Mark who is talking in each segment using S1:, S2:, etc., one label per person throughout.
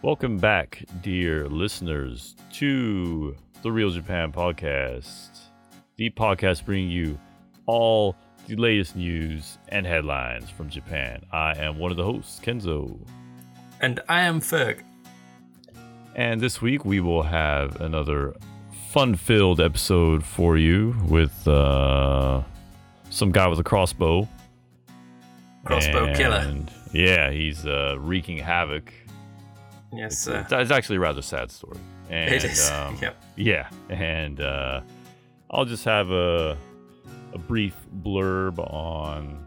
S1: Welcome back, dear listeners, to the Real Japan podcast. The podcast bringing you all the latest news and headlines from Japan. I am one of the hosts, Kenzo.
S2: And I am Ferg.
S1: And this week we will have another fun filled episode for you with uh, some guy with a crossbow.
S2: Crossbow killer.
S1: Yeah, he's uh, wreaking havoc.
S2: Yes, sir.
S1: It's, it's actually a rather sad story. And,
S2: it is.
S1: Um,
S2: yep.
S1: Yeah, and uh, I'll just have a a brief blurb on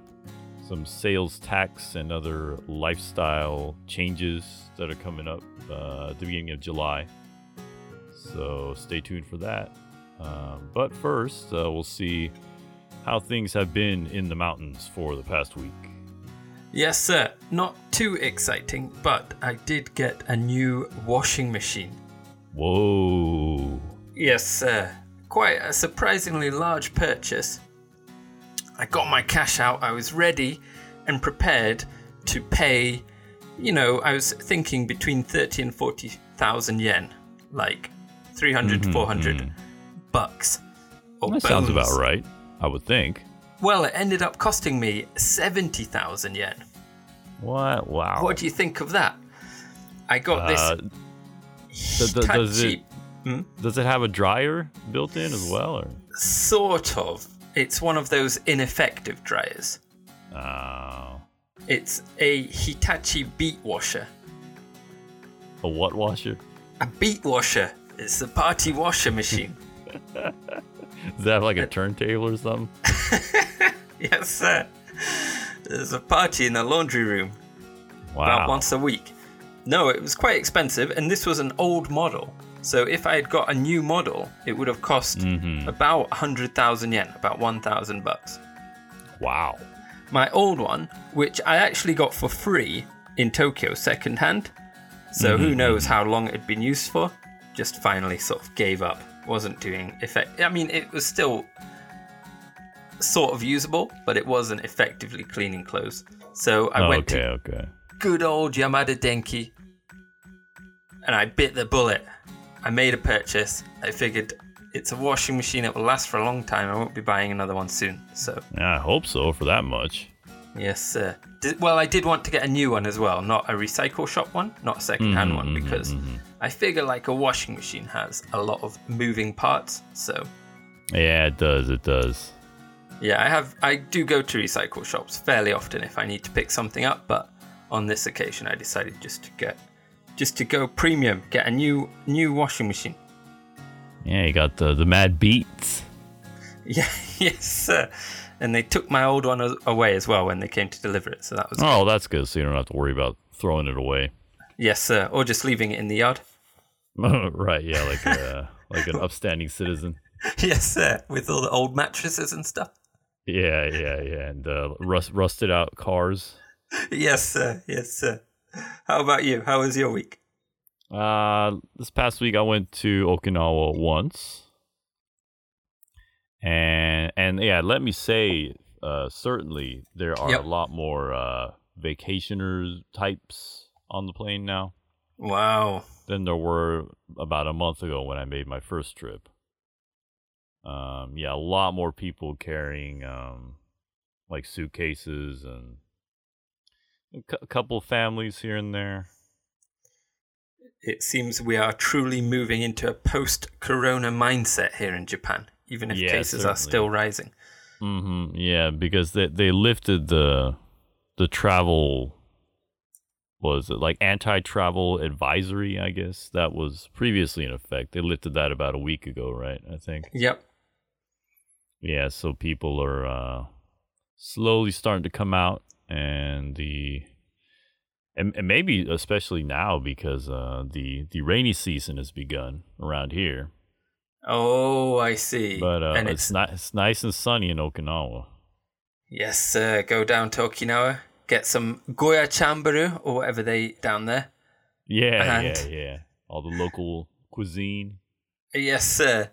S1: some sales tax and other lifestyle changes that are coming up uh, at the beginning of July. So stay tuned for that. Um, but first, uh, we'll see how things have been in the mountains for the past week.
S2: Yes, sir. Not too exciting, but I did get a new washing machine.
S1: Whoa!
S2: Yes, sir. Quite a surprisingly large purchase. I got my cash out. I was ready and prepared to pay. You know, I was thinking between thirty and forty thousand yen, like 300
S1: Mhm,
S2: 400
S1: mhm.
S2: bucks. Or
S1: That sounds about right, I would think.
S2: Well, it ended up costing me 70,000 yen.
S1: What? Wow.
S2: What do you think of that? I got this
S1: Uh, th- th- does it-
S2: Hitachi-
S1: Does it have a dryer built in as well, or?
S2: sort of. It's one of those ineffective dryers.
S1: Oh.
S2: It's a Hitachi beat washer.
S1: a what washer?
S2: A beat washer. It's the party washer machine.
S1: Does that have like a turntable or something?
S2: yes, sir. There's a party in the laundry room about once a week. No, it was quite expensive, and this was an old model. So if I had got a new model, it would have cost
S1: Mhm.
S2: about 100,000 yen, about 1,000 bucks.
S1: Wow.
S2: My old one, which I actually got for free in Tokyo secondhand. So who knows how long it had been used for? Just finally sort of gave up. Wasn't doing effect. I mean, it was still sort of usable, but it wasn't effectively cleaning clothes. So I
S1: Oh,
S2: went
S1: okay,
S2: to
S1: okay.
S2: good old Yamada Denki and I bit the bullet. I made a purchase. I figured it's a washing machine, it will last for a long time. I won't be buying another one soon. So,
S1: Yeah, I hope so for that much.
S2: Yes, sir. Did, well, I did want to get a new one as well, not a recycle shop one, not a second hand
S1: Mhm,
S2: one,
S1: mhm,
S2: because
S1: mhm.
S2: I figure like a washing machine has a lot of moving parts. So,
S1: Yeah, it does. It does.
S2: yeah, I have I do go to recycle shops fairly often if I need to pick something up, but on this occasion I decided just to get just to go premium, get a new new washing machine.
S1: Yeah, you got the the mad beats.
S2: Yeah, yes, sir. And they took my old one away as well when they came to deliver it, so that was
S1: Oh, that's good. So you don't have to worry about throwing it away.
S2: yes, sir, or just leaving it in the yard.
S1: right? Yeah, like a, like an upstanding citizen.
S2: yes, sir, with all the old mattresses and stuff.
S1: Yeah, yeah, yeah, and uh, rust, rusted out cars.
S2: Yes, sir. Yes, sir. How about you? How was your week?
S1: Uh, this past week I went to Okinawa once, and and yeah, let me say, uh, certainly there are
S2: Yep.
S1: a lot more uh, vacationers types on the plane now
S2: Wow.
S1: than there were about a month ago when I made my first trip. Um, yeah, a lot more people carrying um, like suitcases and a cou- a couple families here and there.
S2: It seems we are truly moving into a post-corona mindset here in Japan, even if
S1: Yeah,
S2: cases are still rising.
S1: hmm Yeah, because they they lifted the the travel was it like anti-travel advisory? I guess that was previously in effect. They lifted that about a week ago, right? I think.
S2: Yep.
S1: Yeah, so people are uh, slowly starting to come out, and the and, and maybe especially now because uh, the the rainy season has begun around here.
S2: Oh, I see.
S1: But uh,
S2: and
S1: it's
S2: it's,
S1: ni- it's nice and sunny in Okinawa.
S2: yes, sir. Go down to Okinawa, get some goya champuru or whatever they eat down there.
S1: Yeah,
S2: And-
S1: yeah, yeah. All the local cuisine.
S2: Yes, sir.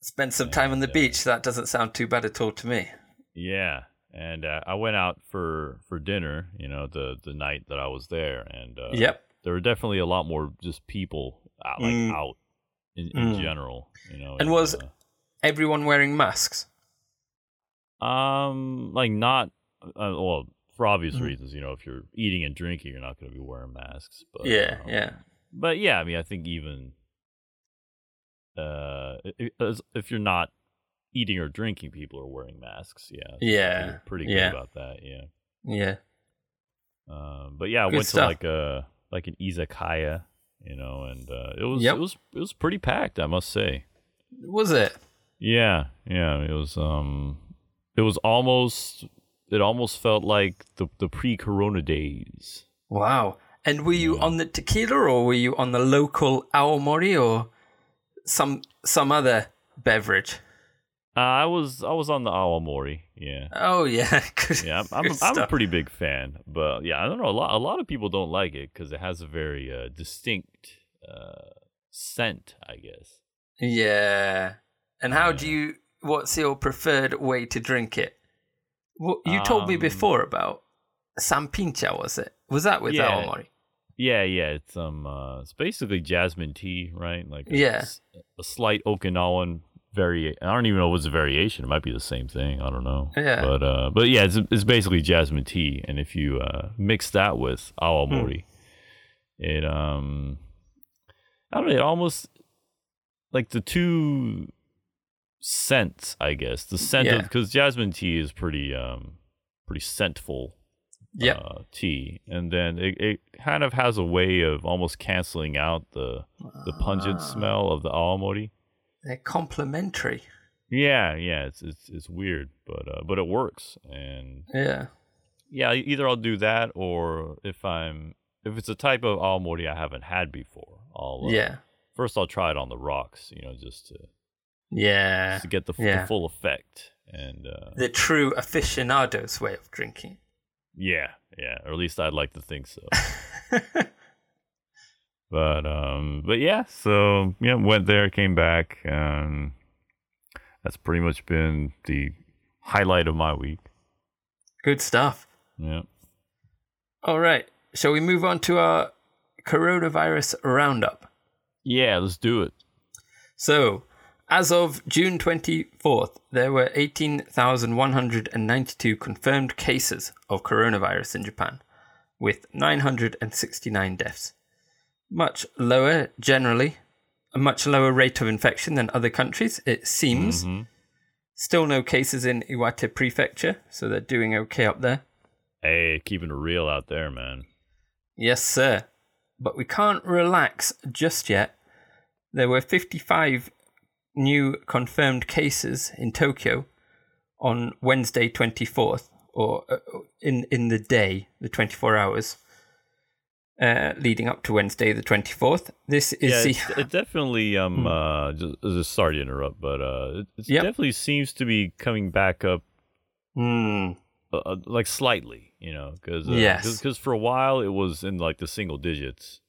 S2: Spend some time on the
S1: uh,
S2: beach. That doesn't sound too bad at all to me.
S1: Yeah, and uh, I went out for for dinner. You know, the the night that I was there, and uh,
S2: Yep.
S1: there were definitely a lot more just people out, like
S2: Mm.
S1: out in, in
S2: Mm.
S1: general. You know,
S2: And was-
S1: uh,
S2: Everyone wearing masks.
S1: Um, like not uh, well for obvious
S2: Mhm.
S1: reasons. You know, if you're eating and drinking, you're not going to be wearing masks. But
S2: yeah,
S1: um,
S2: yeah.
S1: But yeah, I mean, I think even uh, i- i- if you're not eating or drinking, people are wearing masks. Yeah, so
S2: Yeah,
S1: pretty, pretty good
S2: yeah.
S1: about that. Yeah.
S2: Yeah.
S1: Um, but yeah, I
S2: Good
S1: went
S2: stuff.
S1: to like a like an izakaya, you know, and uh, it was
S2: Yep.
S1: it was it was pretty packed, I must say.
S2: Was it?
S1: Yeah, yeah, it was um it was almost it almost felt like the the pre-corona days.
S2: Wow. And were you
S1: Yeah.
S2: on the tequila or were you on the local awamori or some some other beverage?
S1: Uh, I was I was on the awamori, yeah.
S2: Oh yeah, good.
S1: Yeah, I'm I'm, a, I'm a pretty big fan, but yeah, I don't know a lot a lot of people don't like it cuz it has a very uh, distinct uh scent, I guess.
S2: Yeah. And how do you? What's your preferred way to drink it? What you told me
S1: Um,
S2: before about sampincha, was it? Was that with
S1: Yeah.
S2: awamori?
S1: Yeah, yeah, it's um, uh, it's basically jasmine tea, right? Like a,
S2: Yeah.
S1: s- a slight Okinawan variation. I don't even know what's a variation. It might be the same thing. I don't know.
S2: Yeah.
S1: But uh, but yeah, it's it's basically jasmine tea, and if you uh mix that with awamori, it um, I don't know. It almost like the two scents, I guess. The scent
S2: Yeah.
S1: because jasmine tea is pretty um pretty scentful
S2: Yep.
S1: uh, tea, and then it, it kind of has a way of almost canceling out the the pungent
S2: Ah,
S1: smell of the awamori.
S2: They're complementary.
S1: Yeah, yeah, it's it's it's weird, but uh, but it works, and
S2: Yeah.
S1: yeah, either I'll do that, or if I'm if it's a type of awamori I haven't had before, I'll uh,
S2: Yeah.
S1: first I'll try it on the rocks, you know, just to
S2: Yeah.
S1: just to get the,
S2: yeah.
S1: the full effect, and uh,
S2: The true aficionado's way of drinking.
S1: yeah, yeah, or at least I'd like to think so. But um, but yeah, so yeah, went there, came back. Um, that's pretty much been the highlight of my week.
S2: Good stuff.
S1: Yeah.
S2: All right. Shall we move on to our coronavirus roundup?
S1: Yeah, let's do it.
S2: So, as of June 24th, there were 18,192 confirmed cases of coronavirus in Japan, with 969 deaths. Much lower, generally, a much lower rate of infection than other countries, it seems.
S1: Mhm.
S2: Still no cases in Iwate Prefecture, so they're doing okay up there.
S1: Hey, keeping it real out there, man.
S2: Yes, sir. But we can't relax just yet. There were 55 new confirmed cases in Tokyo on Wednesday 24th, or uh, in, in the day, the 24 hours uh, leading up to Wednesday the 24th. This is
S1: yeah,
S2: the.
S1: it, it definitely um
S2: Hmm.
S1: uh just, just sorry to interrupt, but uh it, it
S2: Yep.
S1: definitely seems to be coming back up
S2: Hmm.
S1: uh, uh, like slightly, you know, because uh,
S2: Yes.
S1: because for a while it was in like the single digits.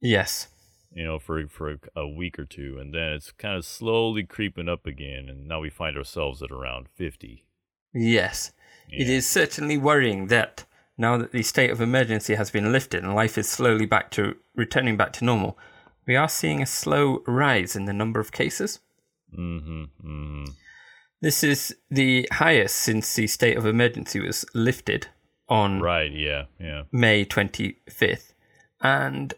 S2: yes.
S1: you know, for for a, week or two, and then it's kind of slowly creeping up again, and now we find ourselves at around fifty.
S2: Yes. It
S1: Yeah.
S2: is certainly worrying that now that the state of emergency has been lifted and life is slowly back to returning back to normal, we are seeing a slow rise in the number of cases.
S1: Mm-hmm. Mm-hmm.
S2: This is the highest since the state of emergency was lifted on
S1: Right. Yeah. Yeah.
S2: May 25th. And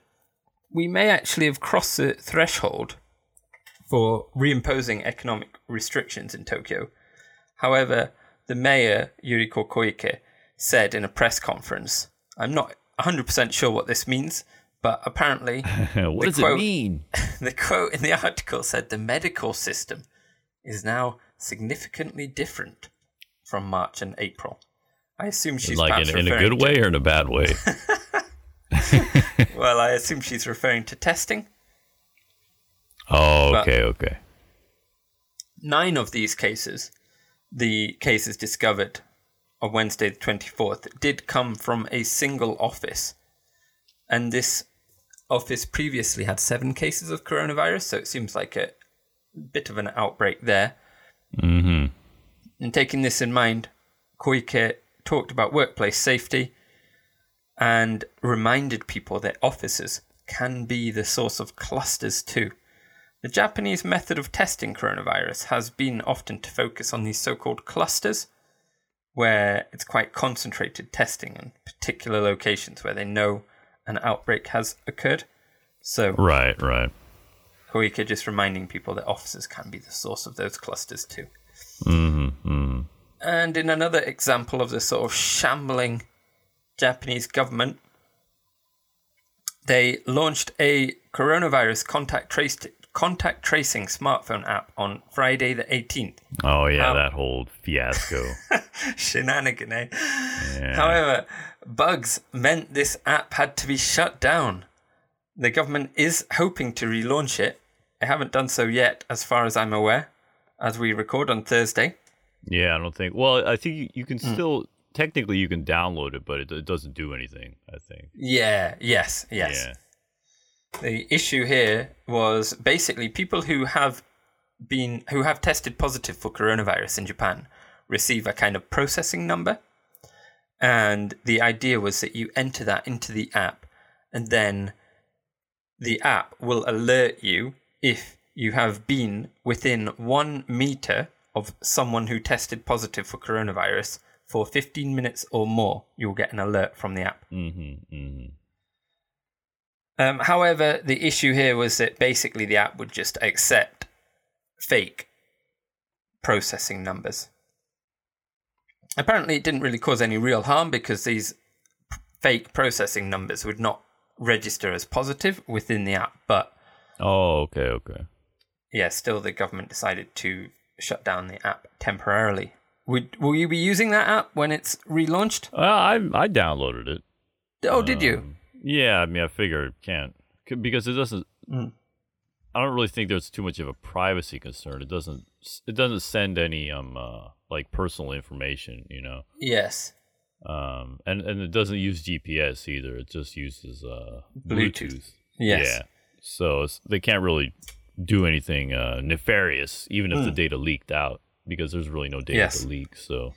S2: we may actually have crossed the threshold for reimposing economic restrictions in Tokyo. However, the mayor, Yuriko Koike, said in a press conference, I'm not 100% sure what this means, but apparently
S1: what does
S2: quote-
S1: it mean?
S2: the quote in the article said the medical system is now significantly different from March and April. I assume she's
S1: like in, in a good
S2: to-
S1: way or in a bad way?
S2: Well, I assume she's referring to testing.
S1: oh,
S2: But-
S1: okay. Okay.
S2: Nine of these cases, the cases discovered on Wednesday the 24th, did come from a single office. And this office previously had seven cases of coronavirus, so it seems like a bit of an outbreak there.
S1: Mm-hmm.
S2: And taking this in mind, Koike talked about workplace safety and reminded people that offices can be the source of clusters too. The Japanese method of testing coronavirus has been often to focus on these so called clusters, where it's quite concentrated testing in particular locations where they know an outbreak has occurred. So,
S1: Right, right.
S2: Koike just reminding people that offices can be the source of those clusters too.
S1: Mm-hmm, mm-hmm.
S2: And in another example of the sort of shambling Japanese government, they launched a coronavirus contact trace contact tracing smartphone app on Friday the 18th.
S1: Oh yeah,
S2: Um,
S1: that whole fiasco.
S2: Shenanigan, eh?
S1: Yeah.
S2: However, bugs meant this app had to be shut down. The government is hoping to relaunch it. They haven't done so yet, as far as I'm aware, as we record on Thursday.
S1: yeah, I don't think. Well, I think you, you
S2: Hmm.
S1: can still technically you can download it, but it, it doesn't do anything. I think.
S2: Yeah, yes, yes.
S1: Yeah.
S2: The issue here was basically people who have been who have tested positive for coronavirus in Japan receive a kind of processing number. And the idea was that you enter that into the app and then the app will alert you if you have been within one meter of someone who tested positive for coronavirus for 15 minutes or more. You'll get an alert from the app.
S1: Mm-hmm. Mm-hmm.
S2: Um, however, the issue here was that basically the app would just accept fake processing numbers. Apparently, it didn't really cause any real harm because these fake processing numbers would not register as positive within the app. But
S1: Oh, okay, okay.
S2: yeah, still the government decided to shut down the app temporarily. Would will you be using that app when it's relaunched?
S1: Uh, I I downloaded it.
S2: Oh, did you?
S1: Yeah, I mean, I figure it can't because it doesn't.
S2: Mm.
S1: I don't really think there's too much of a privacy concern. It doesn't. It doesn't send any um uh, like personal information, you know.
S2: Yes.
S1: Um, and and it doesn't use GPS either. It just uses uh
S2: Bluetooth.
S1: Bluetooth.
S2: Yes.
S1: Yeah. So it's, they can't really do anything uh, nefarious, even if the data leaked out, because there's really no data.
S2: Yes.
S1: to leak. So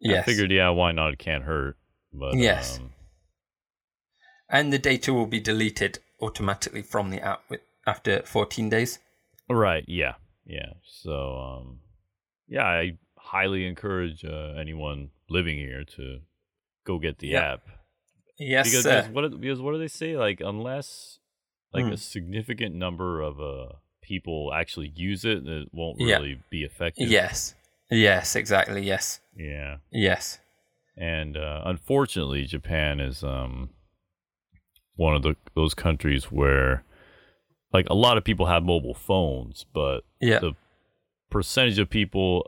S2: Yes.
S1: I figured, yeah, why not? It can't hurt. But
S2: Yes.
S1: um,
S2: And the data will be deleted automatically from the app with, after 14 days.
S1: Right. Yeah. Yeah. So, um, yeah, I highly encourage uh, anyone living here to go get the
S2: Yeah.
S1: app
S2: Yes,
S1: because,
S2: sir.
S1: because what do- because what do they say? Like unless like
S2: Hmm.
S1: a significant number of uh people actually use it, it won't
S2: Yeah.
S1: really be effective.
S2: Yes. Yes, exactly. Yes.
S1: Yeah.
S2: Yes.
S1: And uh, unfortunately, Japan is um one of the those countries where like a lot of people have mobile phones, but
S2: Yeah.
S1: the percentage of people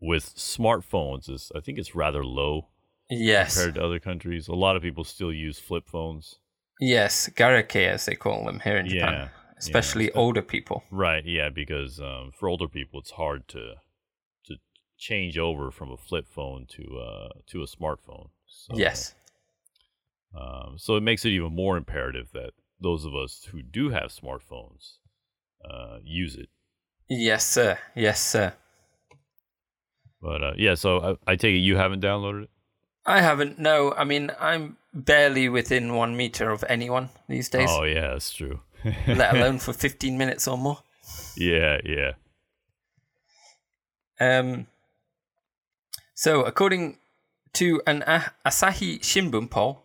S1: with smartphones is I think it's rather low
S2: Yes.
S1: compared to other countries. A lot of people still use flip phones.
S2: Yes. Garake, as they call them here in Japan.
S1: Yeah,
S2: Especially
S1: yeah.
S2: older people.
S1: Right, yeah, because um, for older people it's hard to to change over from a flip phone to uh to a smartphone. So,
S2: Yes.
S1: Um, so it makes it even more imperative that those of us who do have smartphones uh, use it.
S2: Yes, sir. Yes, sir.
S1: But uh, yeah, so I, I take it you haven't downloaded it.
S2: I haven't. No, I mean, I'm barely within one meter of anyone these days,
S1: Oh yeah, that's true.
S2: let alone for 15 minutes or more.
S1: yeah, yeah.
S2: Um, so, according to an Asahi Shimbun poll,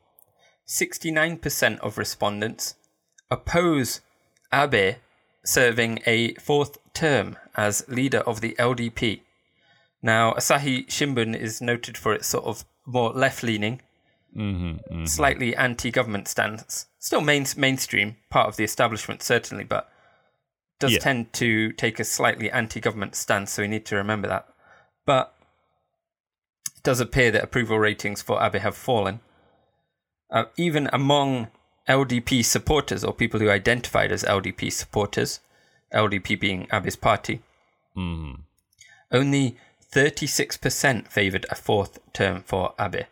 S2: 69% of respondents oppose Abe serving a fourth term as leader of the LDP. Now, Asahi Shimbun is noted for its sort of more left leaning,
S1: Mm-hmm,
S2: slightly anti government stance. Still main- mainstream, part of the establishment, certainly, but does
S1: Yeah.
S2: tend to take a slightly anti government stance, so we need to remember that. But it does appear that approval ratings for Abe have fallen. Uh, even among LDP supporters, or people who identified as LDP supporters, LDP being Abe's party,
S1: Mm-hmm.
S2: only 36% favoured a fourth term for Abe.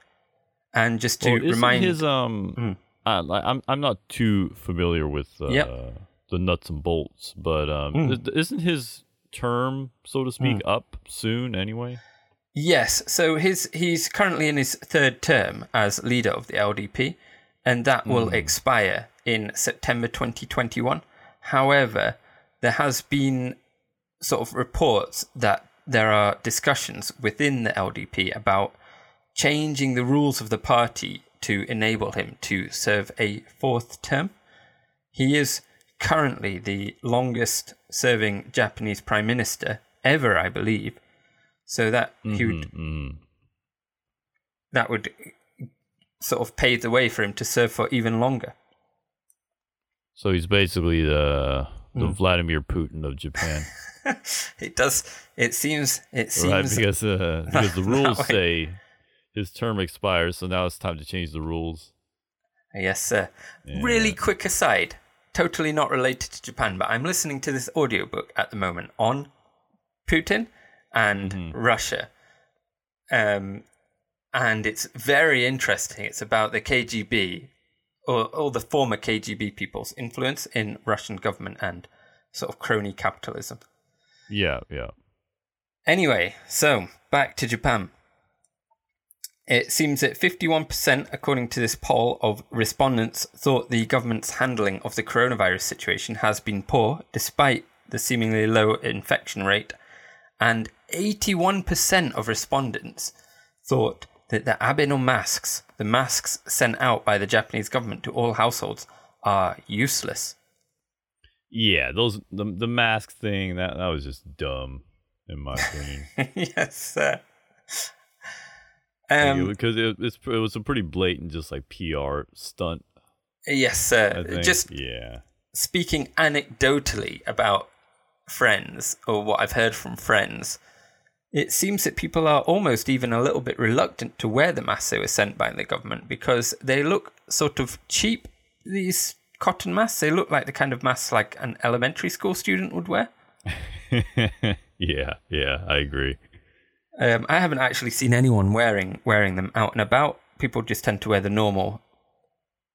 S2: And just to
S1: Well, isn't
S2: remind
S1: his um,
S2: Mm.
S1: uh, I'm I'm not too familiar with uh,
S2: Yep.
S1: the nuts and bolts, but um,
S2: Mm.
S1: is- isn't his term, so to speak, up soon anyway?
S2: Yes, so his he's currently in his third term as leader of the LDP, and that will hmm. expire in September 2021. However, there has been sort of reports that there are discussions within the LDP about changing the rules of the party to enable him to serve a fourth term. He is currently the longest serving Japanese prime minister ever, I believe. So that he would
S1: Mm.
S2: that would sort of pave the way for him to serve for even longer.
S1: So he's basically the the
S2: Mm.
S1: Vladimir Putin of Japan,
S2: It does. It seems. It
S1: right?
S2: seems.
S1: Because uh, because the rules say his term expires, so now it's time to change the rules.
S2: Yes, sir.
S1: Yeah.
S2: Really quick aside, totally not related to Japan, but I'm listening to this audiobook at the moment on Putin and
S1: Mm-hmm.
S2: Russia. Um, and it's very interesting. It's about the KGB, or all the former KGB people's influence in Russian government and sort of crony capitalism.
S1: Yeah, yeah.
S2: Anyway, so back to Japan. It seems that 51%, according to this poll, of respondents thought the government's handling of the coronavirus situation has been poor, despite the seemingly low infection rate. And 81% of respondents thought that the Abeno masks, the masks sent out by the Japanese government to all households, are useless.
S1: Yeah, those the the mask thing that that was just dumb in my opinion.
S2: yes, sir. Um,
S1: because it, it's it was a pretty blatant just like PR stunt.
S2: yes, sir. Just
S1: yeah,
S2: speaking anecdotally about friends or what I've heard from friends, it seems that people are almost even a little bit reluctant to wear the masks they were sent by the government because they look sort of cheap. These cotton masks, they look like the kind of masks like an elementary school student would wear.
S1: yeah, yeah. I agree.
S2: Um, I haven't actually seen anyone wearing wearing them out and about. People just tend to wear the normal,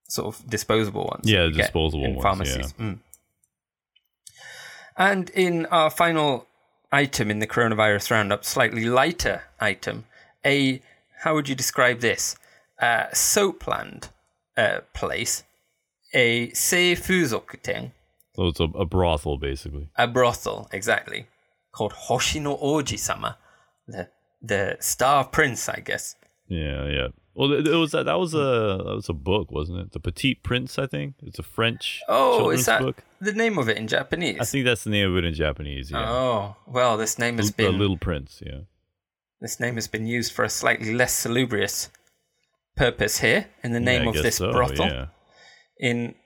S2: sort of disposable ones.
S1: Yeah, disposable
S2: in
S1: ones,
S2: pharmacies. Mm. And in our final item in the coronavirus roundup, slightly lighter item, a how would you describe this? Uh, Soapland uh, place, a seifuzokuten,
S1: So it's a, a brothel basically.
S2: a brothel, exactly, called Hoshino Oji-sama, the the star prince, I guess.
S1: Yeah, yeah. Well, it, was that that was a that was a book, wasn't it? The Petite Prince, I think. It's a French
S2: Oh,
S1: children's
S2: is that
S1: book.
S2: the name of it in Japanese?
S1: I think that's the name of it in Japanese. Yeah,
S2: Oh, well, this name has
S1: the, the Little Prince. Yeah.
S2: this name has been used for a slightly less salubrious purpose here in the name
S1: Yeah,
S2: of this
S1: so,
S2: brothel
S1: Yeah.
S2: in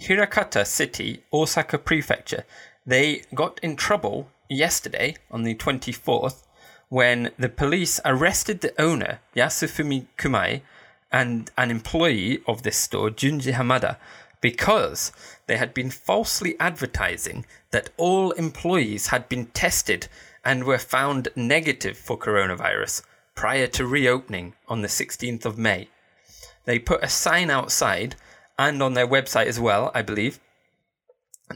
S2: Hirakata City, Osaka Prefecture. They got in trouble yesterday on the 24th when the police arrested the owner, Yasufumi Kumai, and an employee of this store, Junji Hamada, because they had been falsely advertising that all employees had been tested and were found negative for coronavirus prior to reopening on the 16th of May. They put a sign outside and on their website as well, I believe,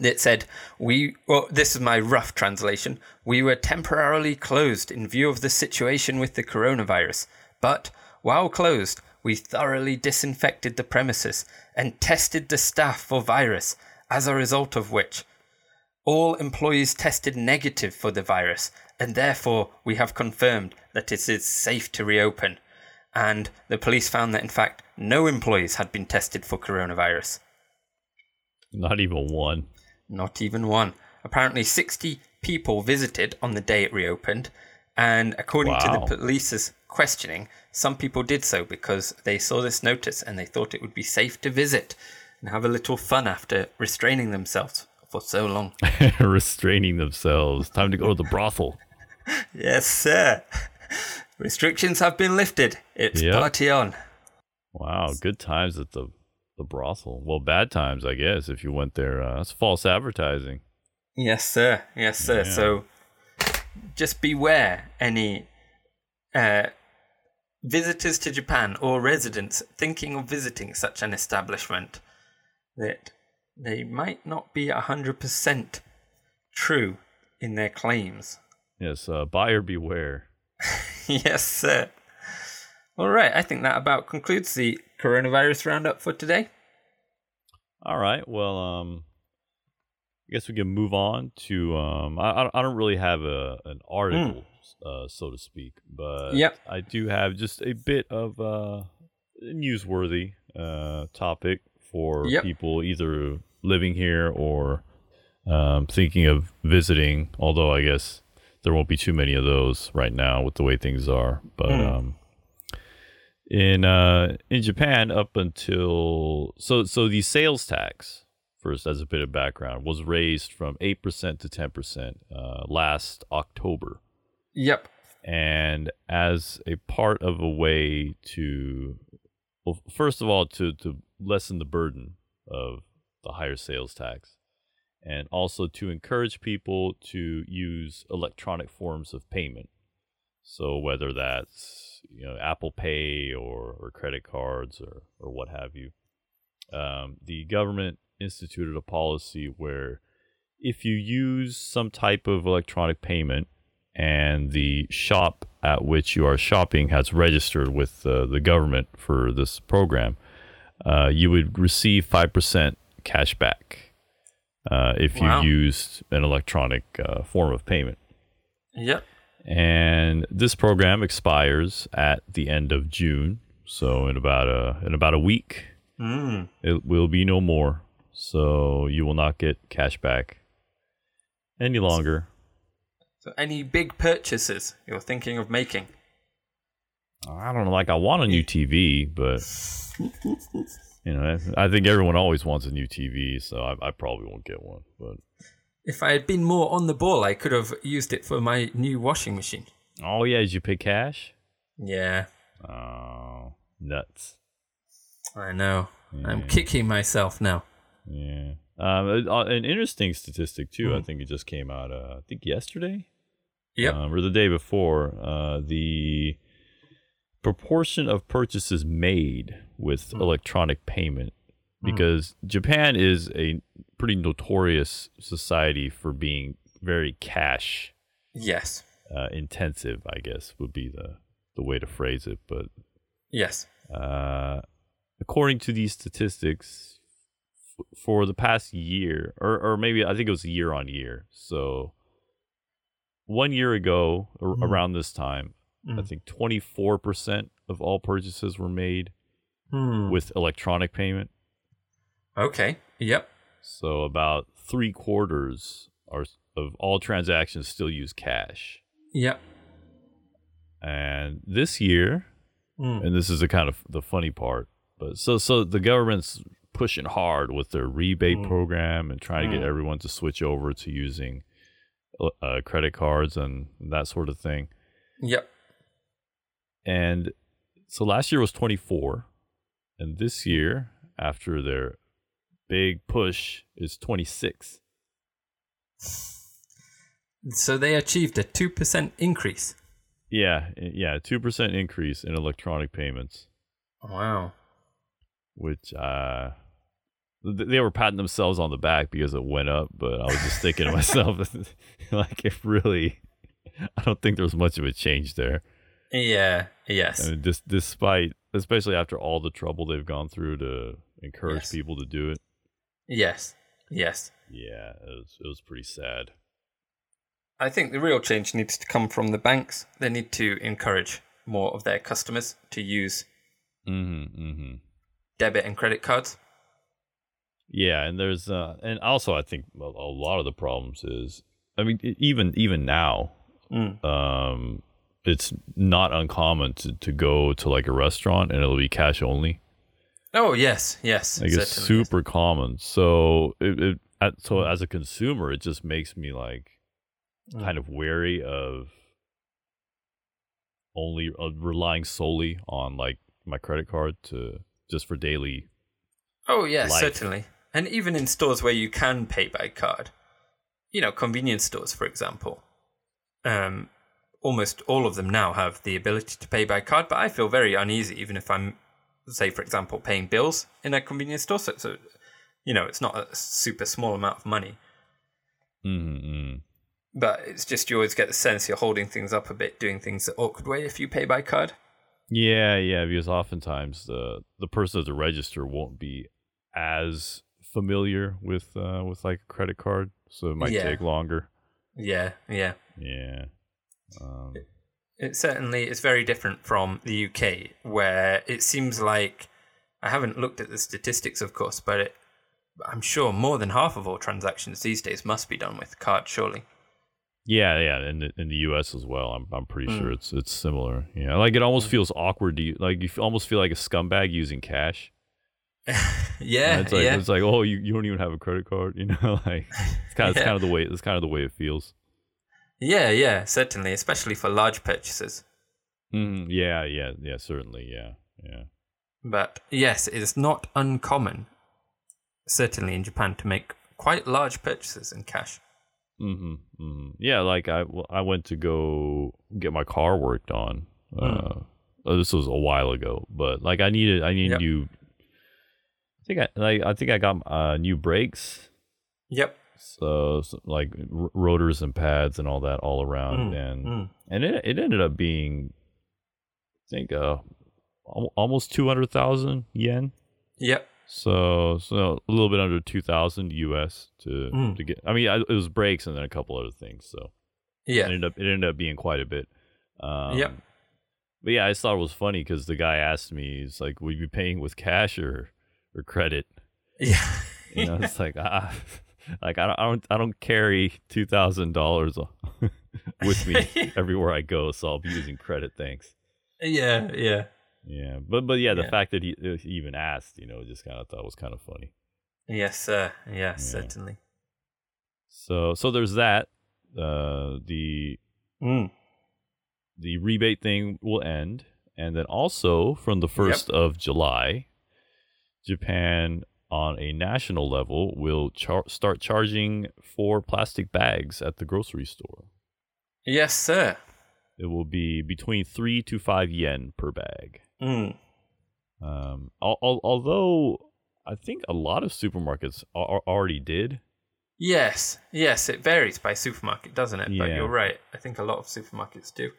S2: that said, We, well, this is my rough translation. We were temporarily closed in view of the situation with the coronavirus, but while closed, we thoroughly disinfected the premises and tested the staff for virus, as a result of which all employees tested negative for the virus, and therefore we have confirmed that it is safe to reopen. And the police found that, in fact, no employees had been tested for coronavirus.
S1: Not even one.
S2: Not even one. Apparently, 60 people visited on the day it reopened, and according to the police's questioning, some people did so because they saw this notice and they thought it would be safe to visit and have a little fun after restraining themselves for so long.
S1: Restraining themselves. Time to go to the brothel.
S2: Yes, sir. Restrictions have been lifted. It's
S1: Yep.
S2: party on.
S1: Wow, good times at the the brothel. Well, bad times, I guess, if you went there. Uh, that's false advertising.
S2: Yes, sir. Yes, sir.
S1: Yeah.
S2: So just beware any uh, visitors to Japan or residents thinking of visiting such an establishment that they might not be 100% true in their claims.
S1: Yes, uh, buyer beware.
S2: yes, sir. All right, I think that about concludes the coronavirus roundup for today.
S1: All right. Well, um, I guess we can move on to. Um, I I don't really have a an article, mm. uh, so to speak, but
S2: yep.
S1: I do have just a bit of uh, newsworthy uh, topic for
S2: yep.
S1: people either living here or um, thinking of visiting. Although I guess there won't be too many of those right now with the way things are. But mm. um, in uh, in Japan, up until so so the sales tax first as a bit of background was raised from eight percent to ten percent uh, last October.
S2: Yep.
S1: And as a part of a way to, well, first of all, to to lessen the burden of the higher sales tax, and also to encourage people to use electronic forms of payment. So whether that's you know Apple Pay or, or credit cards or or what have you, um, the government instituted a policy where if you use some type of electronic payment and the shop at which you are shopping has registered with uh, the government for this program, uh, you would receive five percent cash back uh, if wow. you used an electronic uh, form of payment.
S2: Yep.
S1: And this program expires at the end of June, so in about a in about a week,
S2: mm.
S1: it will be no more. So you will not get cash back any longer.
S2: So, any big purchases you're thinking of making?
S1: I don't know. Like, I want a new TV, but you know, I think everyone always wants a new TV, so I, I, probably won't get one. But
S2: if I had been more on the ball, I could have used it for my new washing machine.
S1: Oh yeah, did you pay cash?
S2: Yeah.
S1: Oh, nuts!
S2: I know. Yeah. I'm kicking myself now.
S1: Yeah. Um, uh, an interesting statistic too. Mm. I think it just came out. Uh, I think yesterday.
S2: Yep.
S1: Um, or the day before. Uh, the proportion of purchases made with mm. electronic payment hmm. Because mm. Japan is a pretty notorious society for being very cash
S2: yes
S1: uh, intensive I guess would be the the way to phrase it but
S2: yes
S1: uh, according to these statistics f- for the past year or or maybe I think it was year on year so one year ago mm. around this time mm. I think 24% of all purchases were made
S2: hmm.
S1: with electronic payment.
S2: Okay. Yep.
S1: So about three quarters are of all transactions still use cash.
S2: Yep.
S1: And this year,
S2: mm.
S1: and this is the kind of the funny part, but so so the government's pushing hard with their rebate mm. program and trying mm. to get hmm. everyone to switch over to using uh, credit cards and that sort of thing.
S2: Yep.
S1: And so last year was 24 and this year after their big push is 26
S2: so they achieved a 2% increase.
S1: Yeah yeah 2% increase in electronic payments.
S2: Wow.
S1: Which uh they were patting themselves on the back because it went up but i was just thinking to myself like if really i don't think there's much of a change there.
S2: Yeah yes.
S1: And just despite especially after all the trouble they've gone through to encourage yes. people to do it.
S2: Yes. Yes.
S1: Yeah, it was, it was pretty sad.
S2: I think the real change needs to come from the banks. They need to encourage more of their customers to use
S1: mm-hmm, mm-hmm.
S2: debit and credit cards.
S1: Yeah, and there's uh, and also I think a, a lot of the problems is I mean even even now,
S2: mm.
S1: um, it's not uncommon to, to go to like a restaurant and it'll be cash only.
S2: Oh yes, yes.
S1: Like it's super common. So it, it so as a consumer, it just makes me like mm. kind of wary of only uh, relying solely on like my credit card to just for daily.
S2: Oh yes, life. certainly. And even in stores where you can pay by card, you know, convenience stores, for example, um, almost all of them now have the ability to pay by card, but I feel very uneasy even if I'm, say, for example, paying bills in a convenience store. So, so you know, it's not a super small amount of money.
S1: Mm-hmm.
S2: but it's just you always get the sense you're holding things up a bit, doing things the awkward way if you pay by card.
S1: Yeah, yeah, because oftentimes the the person at the register won't be as familiar with uh with like a credit card, so it might
S2: Yeah.
S1: take longer.
S2: Yeah, yeah.
S1: Yeah. Um,
S2: It certainly is very different from the UK, where it seems like I haven't looked at the statistics, of course, but it, I'm sure more than half of all transactions these days must be done with card, surely.
S1: yeah, yeah, in the, in the U.S. as well. I'm I'm pretty
S2: Mm.
S1: sure it's it's similar. Yeah, like it almost feels awkward. To, you- like you almost feel like a scumbag using cash.
S2: Yeah,
S1: And it's like
S2: yeah,
S1: it's like oh you, you don't even have a credit card. You know, like it's kind of it's kind of the way it's kind of the way it feels.
S2: Yeah, yeah. Certainly, especially for large purchases.
S1: Mm, yeah, yeah, yeah. Certainly, yeah, yeah.
S2: But yes, it is not uncommon, certainly in Japan, to make quite large purchases in cash.
S1: Mm-hmm, mm-hmm. Yeah, like I, I went to go get my car worked on. Uh, uh, this was a while ago, but like I needed, I needed
S2: Yep.
S1: new. I think I like I think I got uh, new brakes,
S2: Yep.
S1: So, so like r- rotors and pads and all that all around,
S2: Mm,
S1: and
S2: mm.
S1: and it it ended up being, I think uh, al- almost two hundred thousand yen.
S2: Yep.
S1: So so a little bit under two thousand US to
S2: Mm.
S1: to get. I mean, I, it was brakes and then a couple other things. So it
S2: Yeah.
S1: ended up it ended up being quite a bit. Um,
S2: Yep.
S1: But yeah, I just thought it was funny because the guy asked me, "He's like, would you be paying with cash or or credit?"
S2: Yeah.
S1: You know, it's like ah, like I don't I don't, I don't carry two thousand dollars with me everywhere I go, so I'll be using credit. Thanks.
S2: yeah. Yeah.
S1: Yeah, but but yeah, the
S2: Yeah.
S1: fact that he, he even asked, you know, just kind of thought was kind of funny.
S2: Yes, sir. Yes, certainly.
S1: So so there's that. Uh, the
S2: Mm.
S1: the rebate thing will end, and then also from the first of July, Japan on a national level will char- start charging for plastic bags at the grocery store.
S2: Yes, sir.
S1: It will be between three to five yen per bag.
S2: Mm.
S1: Um, al- al- although I think a lot of supermarkets are- already did.
S2: Yes. Yes, it varies by supermarket, doesn't it?
S1: Yeah.
S2: But you're right. I think a lot of supermarkets do.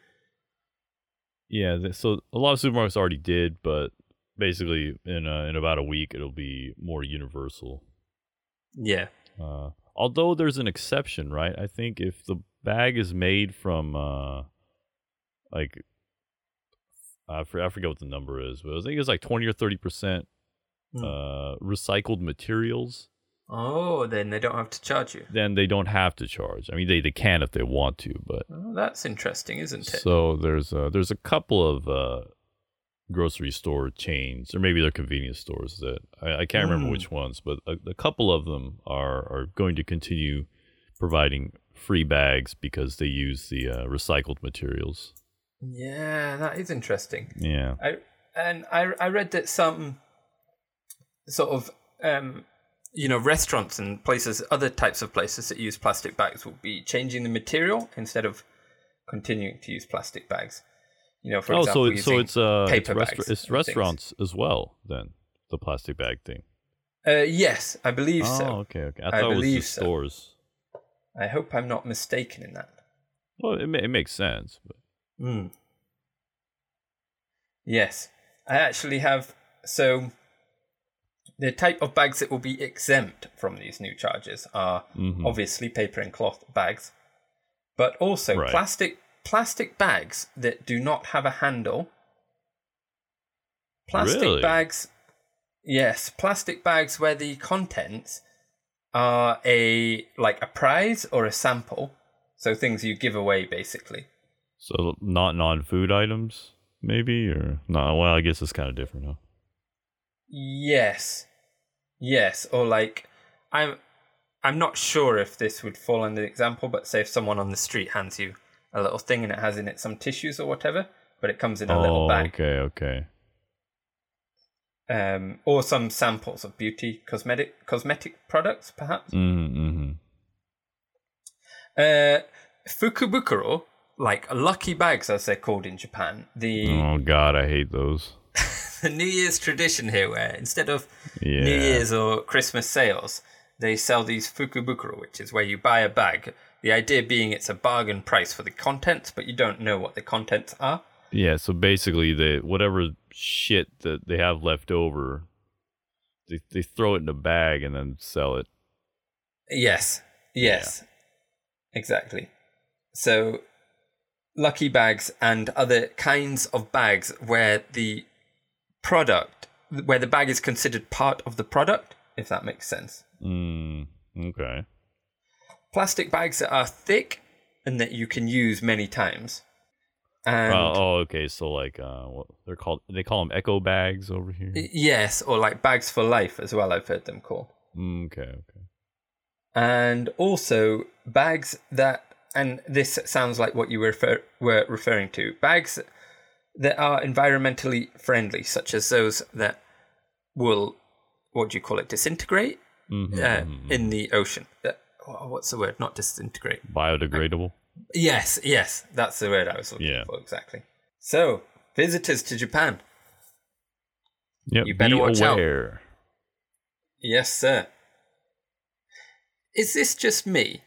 S1: Yeah, so a lot of supermarkets already did, but basically in uh, in about a week it'll be more universal.
S2: Yeah.
S1: Uh, although there's an exception, right? I think if the bag is made from uh, like I for- I forget what the number is, but I think it's like twenty or thirty percent
S2: Hmm.
S1: uh, recycled materials.
S2: Oh, then they don't have to charge you.
S1: Then they don't have to charge. I mean, they, they can if they want to, but
S2: Oh, that's interesting, isn't it?
S1: So there's a, there's a couple of uh, grocery store chains, or maybe they're convenience stores that I, I can't remember
S2: Mm.
S1: which ones, but a, a couple of them are are going to continue providing free bags because they use the uh, recycled materials.
S2: yeah, that is interesting.
S1: Yeah.
S2: I and I I read that some sort of um you know restaurants and places other types of places that use plastic bags will be changing the material instead of continuing to use plastic bags. You know, for
S1: oh,
S2: example,
S1: so it's so it's uh it's,
S2: bags
S1: it's
S2: and things.
S1: restaurants as well then the plastic bag thing.
S2: Uh, yes, I believe
S1: oh,
S2: so.
S1: okay, okay. I
S2: I
S1: thought it was
S2: believe so.
S1: stores.
S2: I hope I'm not mistaken in that.
S1: Well, it, it makes sense, but
S2: Mm. Yes, I actually have. So, the type of bags that will be exempt from these new charges are
S1: Mhm.
S2: obviously paper and cloth bags, but also
S1: Right.
S2: plastic plastic bags that do not have a handle. Plastic
S1: Really?
S2: bags, yes, plastic bags where the contents are a like a prize or a sample, so things you give away basically.
S1: so not non-food items maybe or no? Well, I guess it's kind of different, huh?
S2: Yes. Yes, or like I'm I'm not sure if this would fall under the example, but say if someone on the street hands you a little thing and it has in it some tissues or whatever, but it comes in a little
S1: oh,
S2: bag.
S1: okay, okay.
S2: Um or some samples of beauty cosmetic cosmetic products perhaps.
S1: Mm-hmm.
S2: Uh fukubukuro, like lucky bags as they're called in Japan. The
S1: Oh God, I hate those.
S2: the New Year's tradition here where instead of
S1: Yeah.
S2: New Year's or Christmas sales, they sell these fukubukuro, which is where you buy a bag The idea being it's a bargain price for the contents, but you don't know what the contents are.
S1: Yeah, so basically, they whatever shit that they have left over, they they throw it in a bag and then sell it.
S2: Yes, yes, exactly. So, lucky bags and other kinds of bags where the product, where the bag is considered part of the product, if that makes sense.
S1: Mm, okay.
S2: Plastic bags that are thick and that you can use many times. And
S1: Uh, oh, okay. So like, uh, what they're called? They call them eco bags over here.
S2: yes, or like bags for life as well, I've heard them called.
S1: Mm, okay, okay.
S2: and also bags that and this sounds like what you were, refer, were referring to bags that are environmentally friendly such as those that will what do you call it disintegrate
S1: Mhm,
S2: uh,
S1: mhm.
S2: in the ocean uh, wha- what's the word not disintegrate
S1: Biodegradable.
S2: yes yes that's the word i was looking
S1: Yeah.
S2: for exactly so visitors to japan
S1: Yep.
S2: You better
S1: be
S2: watch out.
S1: aware.
S2: Yes, sir. Is this just me?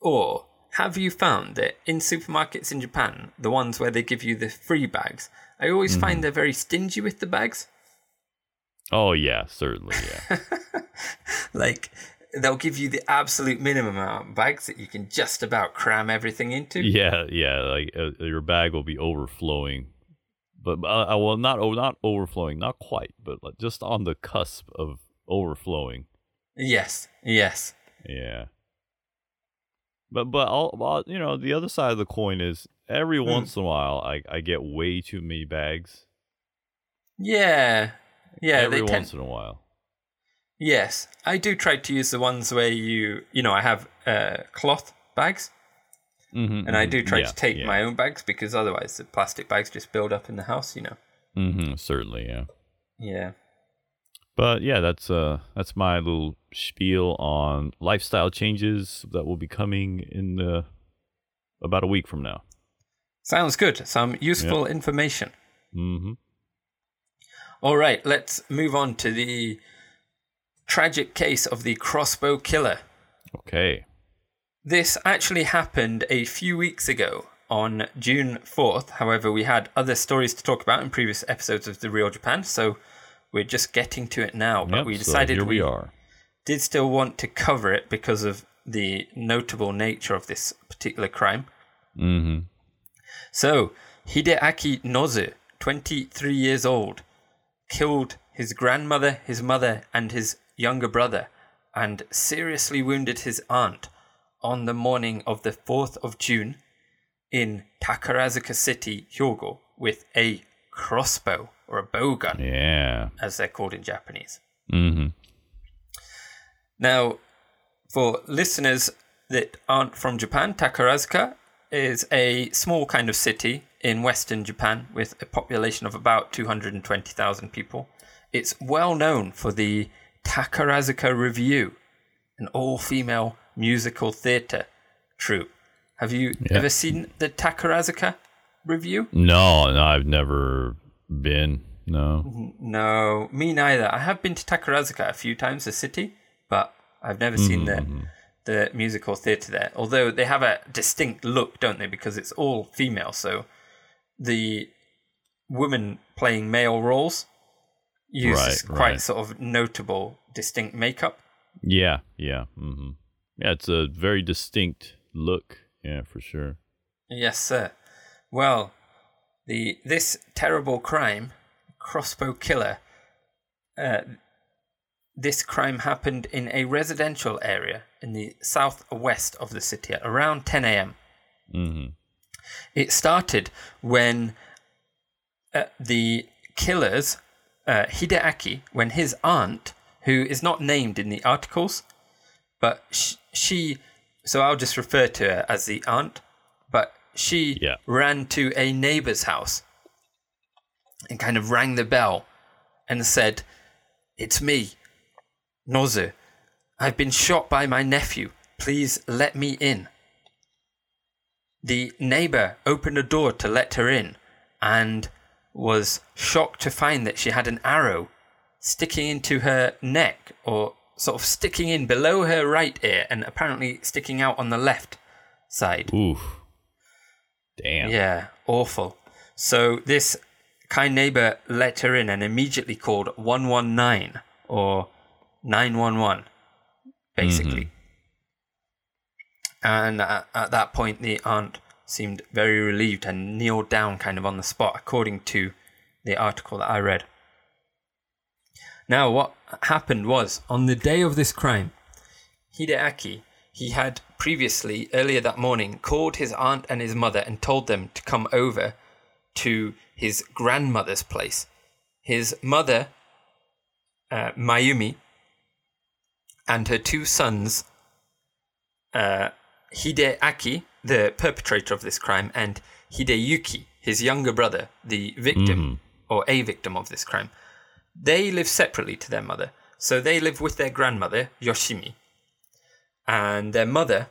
S2: Or have you found that in supermarkets in Japan, the ones where they give you the free bags, I always
S1: Mm-hmm.
S2: find they're very stingy with the bags?
S1: Oh yeah, certainly. Yeah.
S2: Like, they'll give you the absolute minimum amount of bags that you can just about cram everything into.
S1: yeah, yeah. Like uh, your bag will be overflowing, but uh, uh, well, not oh, not overflowing, not quite, but like just on the cusp of overflowing.
S2: Yes, yes.
S1: Yeah. But but all, all you know, the other side of the coin is every
S2: Hmm.
S1: once in a while I I get way too many bags.
S2: Yeah. Yeah,
S1: every
S2: they tend
S1: once in a while.
S2: Yes, I do try to use the ones where you, you know, I have uh, cloth bags,
S1: Mm-hmm,
S2: and I do try
S1: yeah,
S2: to take
S1: yeah.
S2: my own bags because otherwise the plastic bags just build up in the house, you know.
S1: Mm-hmm, certainly, yeah.
S2: Yeah.
S1: But yeah, that's uh that's my little spiel on lifestyle changes that will be coming in the about a week from now.
S2: Sounds good. Some useful information.
S1: Mm-hmm.
S2: All right, let's move on to the tragic case of the crossbow killer.
S1: Okay.
S2: This actually happened a few weeks ago on June 4th. However, we had other stories to talk about in previous episodes of The Real Japan, so we're just getting to it now. But
S1: Yep,
S2: we
S1: so
S2: decided
S1: here we
S2: we
S1: are.
S2: did still want to cover it because of the notable nature of this particular crime.
S1: Mm-hmm.
S2: So, Hideaki Nozu, 23 years old, killed his grandmother, his mother, and his younger brother, and seriously wounded his aunt on the morning of the 4th of June in Takarazuka City, Hyogo, with a crossbow or a bow gun,
S1: Yeah.
S2: as they're called in Japanese.
S1: Mm-hmm.
S2: Now, for listeners that aren't from Japan, Takarazuka is a small kind of city in western Japan with a population of about 220,000 people. It's well known for the Takarazuka Revue, an all female musical theatre troupe. Have you
S1: Yeah.
S2: ever seen the Takarazuka Revue?
S1: No, no, I've never been. No.
S2: No, me neither. I have been to Takarazuka a few times, the city, but I've never seen the mm-hmm. the musical theatre there. Although they have a distinct look, don't they? Because it's all female, so the woman playing male roles uses
S1: Right,
S2: quite
S1: right.
S2: sort of notable, distinct makeup.
S1: Yeah, yeah. Mm-hmm. Yeah, it's a very distinct look. Yeah, for sure.
S2: Yes, sir. Well, the this terrible crime, crossbow killer. Uh, this crime happened in a residential area in the southwest of the city at around 10 a.m.
S1: Mm-hmm.
S2: It started when uh, the killers, uh, Hideaki, when his aunt, who is not named in the articles, but sh- she, so I'll just refer to her as the aunt, but she
S1: Yeah.
S2: ran to a neighbor's house and kind of rang the bell and said, It's me, Nozu. I've been shot by my nephew. Please let me in. The neighbor opened a door to let her in and was shocked to find that she had an arrow sticking into her neck or sort of sticking in below her right ear and apparently sticking out on the left side.
S1: Oof. Damn.
S2: Yeah, awful. So this kind neighbor let her in and immediately called 119 or 911, basically. Mm-hmm. And at, at that point, the aunt seemed very relieved and kneeled down kind of on the spot, according to the article that I read. Now, what happened was on the day of this crime, Hideaki, he had previously, earlier that morning, called his aunt and his mother and told them to come over to his grandmother's place. His mother, uh, Mayumi, and her two sons, uh, Hideaki, the perpetrator of this crime, and Hideyuki, his younger brother, the victim or a victim of this crime, they live separately to their mother. So they live with their grandmother, Yoshimi, and their mother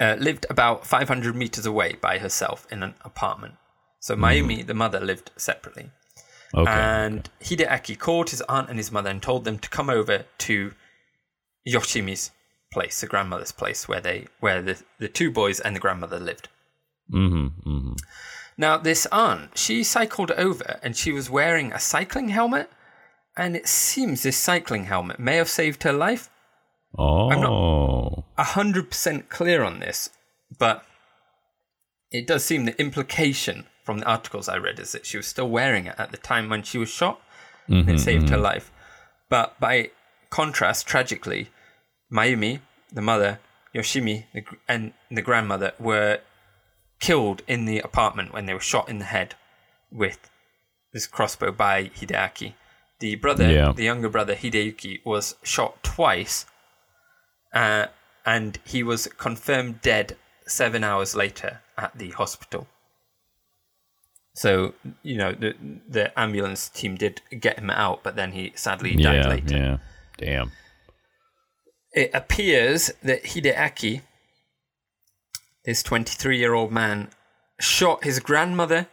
S2: uh, lived about 500 meters away by herself in an apartment. So Mayumi, the mother, lived separately.
S1: Okay.
S2: And Hideaki called his aunt and his mother and told them to come over to Yoshimi's place, the grandmother's place, where they where the, the two boys and the grandmother lived.
S1: mm-hmm. Mm-hmm.
S2: Now, this aunt, she cycled over and she was wearing a cycling helmet. And it seems this cycling helmet may have saved her life.
S1: Oh.
S2: I'm not a 100% clear on this, but it does seem the implication from the articles I read is that she was still wearing it at the time when she was shot and it saved her life. But by contrast, tragically, Mayumi, the mother, Yoshimi, the, and the grandmother were killed in the apartment when they were shot in the head with this crossbow by Hideaki. The brother,
S1: Yeah.
S2: the younger brother Hideyuki, was shot twice, uh, and he was confirmed dead seven hours later at the hospital. So you know the the ambulance team did get him out, but then he sadly died
S1: Yeah.
S2: later
S1: Yeah. Damn.
S2: It appears that Hideaki, this 23 year old man, shot his grandmother.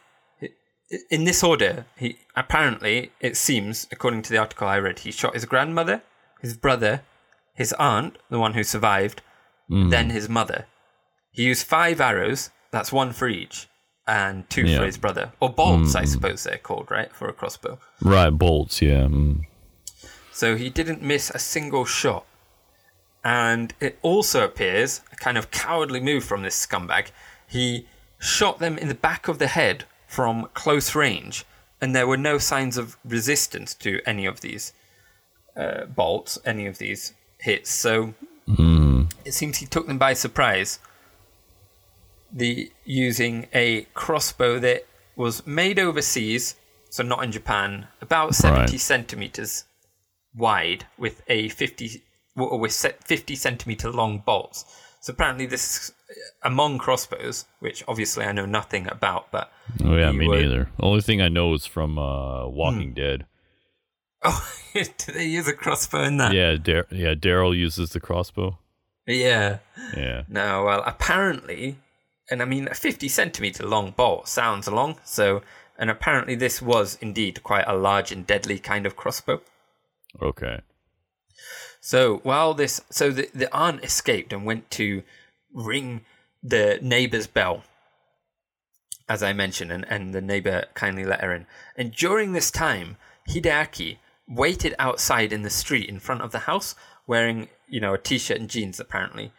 S2: In this order, he apparently, it seems, according to the article I read, he shot his grandmother, his brother, his aunt, the one who survived, then his mother. He used five arrows, that's one for each, and two
S1: Yeah.
S2: for his brother. Or bolts, I suppose they're called, right? For a crossbow.
S1: Right. Bolts. Yeah. Mm.
S2: So he didn't miss a single shot. And it also appears a kind of cowardly move from this scumbag. He shot them in the back of the head from close range, and there were no signs of resistance to any of these uh, bolts, any of these hits. So it seems he took them by surprise. The using a crossbow that was made overseas, so not in Japan, about seventy
S1: Right.
S2: centimeters wide with a 50 w- with 50 centimeter long bolts. So apparently this among crossbows, which obviously I know nothing about, but
S1: Oh yeah. Me
S2: would-
S1: neither. The only thing I know is from uh, Walking Dead.
S2: oh, do they use a crossbow in that?
S1: Yeah. Dar- yeah. Daryl uses the crossbow.
S2: Yeah.
S1: Yeah.
S2: No, well, apparently, and I mean, a 50 centimeter long bolt sounds long, so, and apparently this was indeed quite a large and deadly kind of crossbow.
S1: Okay.
S2: So while this, so the, the aunt escaped and went to ring the neighbor's bell, as I mentioned, and, and the neighbor kindly let her in. And during this time, Hideaki waited outside in the street in front of the house, wearing, you know, a t-shirt and jeans, apparently.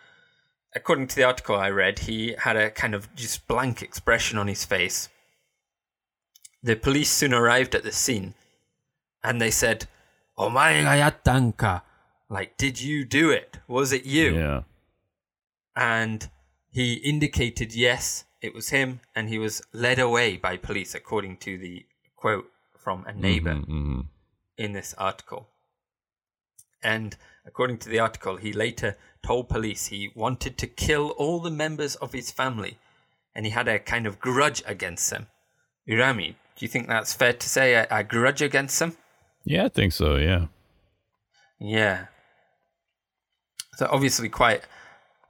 S2: According to the article I read, he had a kind of just blank expression on his face. The police soon arrived at the scene, and they said, "Omae ga yattan ka?" Like, did you do it? Was it you?
S1: Yeah.
S2: And he indicated yes, it was him, and he was led away by police, according to the quote from a neighbor
S1: hmm
S2: in this article. And according to the article, he later told police he wanted to kill all the members of his family, and he had a kind of grudge against them. Urami, do you think that's fair to say? A, a grudge against them?
S1: Yeah, I think so. Yeah.
S2: Yeah. So obviously, quite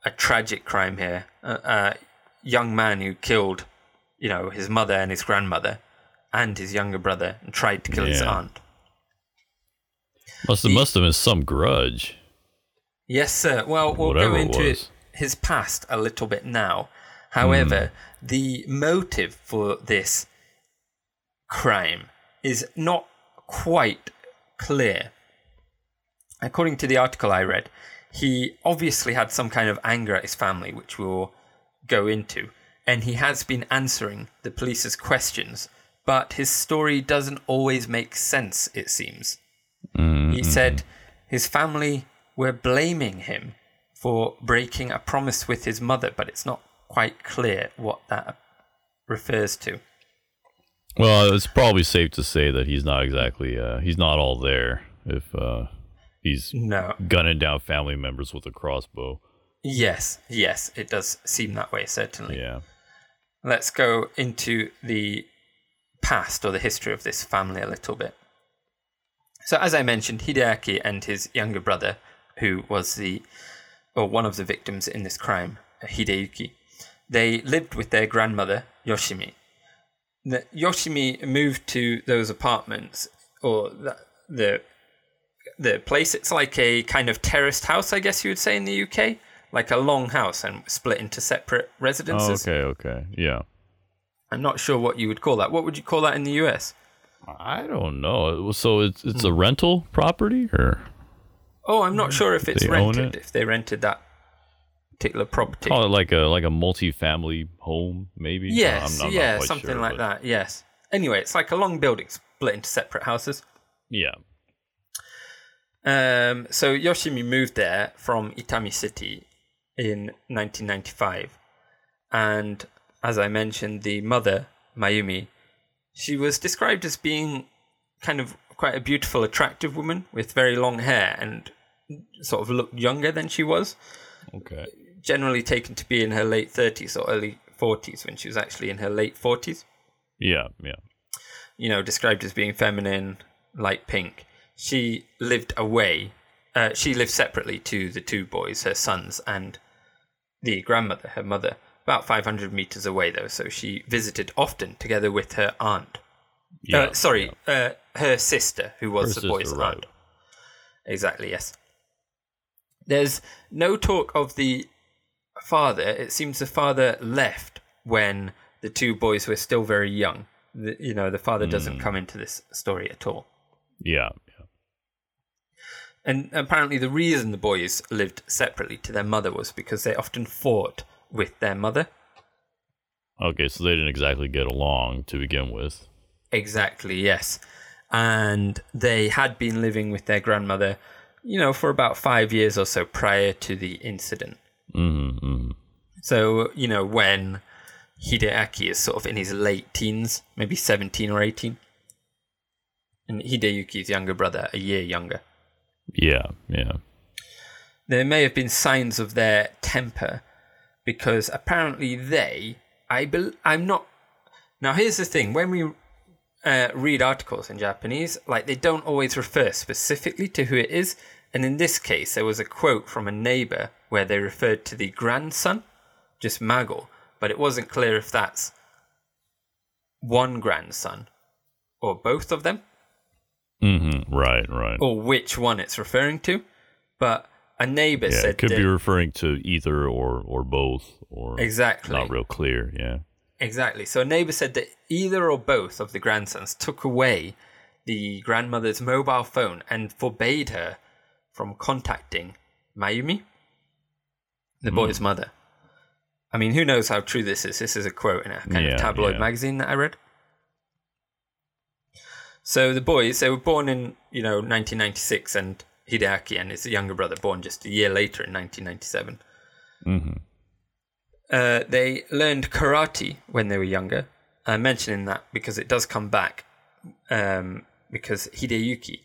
S2: a tragic crime here. A, a young man who killed, you know, his mother and his grandmother, and his younger brother, and tried to kill his aunt.
S1: Must have
S2: He-
S1: must have been some grudge.
S2: Yes, sir. Well, we'll
S1: Whatever
S2: go into
S1: was.
S2: his past a little bit now. However, hmm. the motive for this crime is not quite clear. According to the article I read, he obviously had some kind of anger at his family, which we'll go into, and he has been answering the police's questions, but his story doesn't always make sense, it seems.
S1: Mm,
S2: He said his family were blaming him for breaking a promise with his mother, but it's not quite clear what that refers to.
S1: Well, it's probably safe to say that he's not exactly uh, he's not all there if uh, he's
S2: No.
S1: gunning down family members with a crossbow.
S2: Yes, yes, it does seem that way, certainly.
S1: Yeah.
S2: Let's go into the past or the history of this family a little bit. So, as I mentioned, Hideaki and his younger brother, who was the or one of the victims in this crime, Hideyuki, they lived with their grandmother Yoshimi. The, Yoshimi moved to those apartments or the, the the place. It's like a kind of terraced house, I guess you would say in the UK, like a long house and split into separate
S1: Oh,
S2: residences.
S1: okay, okay. Yeah.
S2: I'm not sure what you would call that. What would you call that in the US?
S1: I don't know. So it's it's a rental property or
S2: Oh, I'm not sure if it's rented.
S1: it?
S2: If they rented that particular property.
S1: call it like a like a multi-family home maybe?
S2: yes,
S1: I'm- I'm not
S2: yeah, something
S1: sure,
S2: like
S1: but-
S2: that. Yes. Anyway, it's like a long building split into separate houses.
S1: Yeah.
S2: Um, so Yoshimi moved there from Itami City in 1995, and as I mentioned, the mother Mayumi, she was described as being kind of quite a beautiful, attractive woman with very long hair and sort of looked younger than she was.
S1: Okay.
S2: Generally taken to be in her late 30s or early 40s when she was actually in her late 40s.
S1: Yeah, yeah.
S2: you know, described as being feminine, light pink. She lived away. Uh, she lived separately to the two boys, her sons, and the grandmother, her mother, about 500 meters away, though. So she visited often together with her aunt.
S1: Yeah.
S2: uh, sorry, uh, her sister, who was
S1: Her
S2: the boy's
S1: right.
S2: aunt. Exactly, yes. There's no talk of the father. It seems the father left when the two boys were still very young. The, you know, the father
S1: Hmm.
S2: doesn't come into this story at all.
S1: Yeah.
S2: And apparently, the reason the boys lived separately to their mother was because they often fought with their mother.
S1: Okay, so they didn't exactly get along to begin with.
S2: Exactly, yes. And they had been living with their grandmother, you know, for about five years or so prior to the incident.
S1: Mm-hmm, mm-hmm.
S2: So, you know, when Hideaki is sort of in his late teens, maybe 17 or 18, and Hideyuki's younger brother, a year younger,
S1: Yeah, yeah.
S2: there may have been signs of their temper because apparently they, I bel I'm not. Now, here's the thing when we uh, read articles in Japanese, like they don't always refer specifically to who it is. And in this case, there was a quote from a neighbor where they referred to the grandson, just Mago, but it wasn't clear if that's one grandson or both of them
S1: Mm-hmm. Right, right.
S2: or which one it's referring to. But a neighbor
S1: yeah,
S2: said
S1: it could
S2: that,
S1: be referring to either or or both or
S2: exactly
S1: not real clear. Yeah.
S2: exactly. So a neighbor said that either or both of the grandsons took away the grandmother's mobile phone and forbade her from contacting Mayumi, the
S1: Hmm.
S2: boy's mother. I mean, who knows how true this is? This is a quote in a kind
S1: Yeah,
S2: of tabloid
S1: yeah.
S2: magazine that I read. So the boys, they were born in, you know, 1996, and Hideaki and his younger brother born just a year later in 1997.
S1: Mm-hmm.
S2: Uh, they learned karate when they were younger. I'm mentioning that because it does come back. Um, because Hideyuki,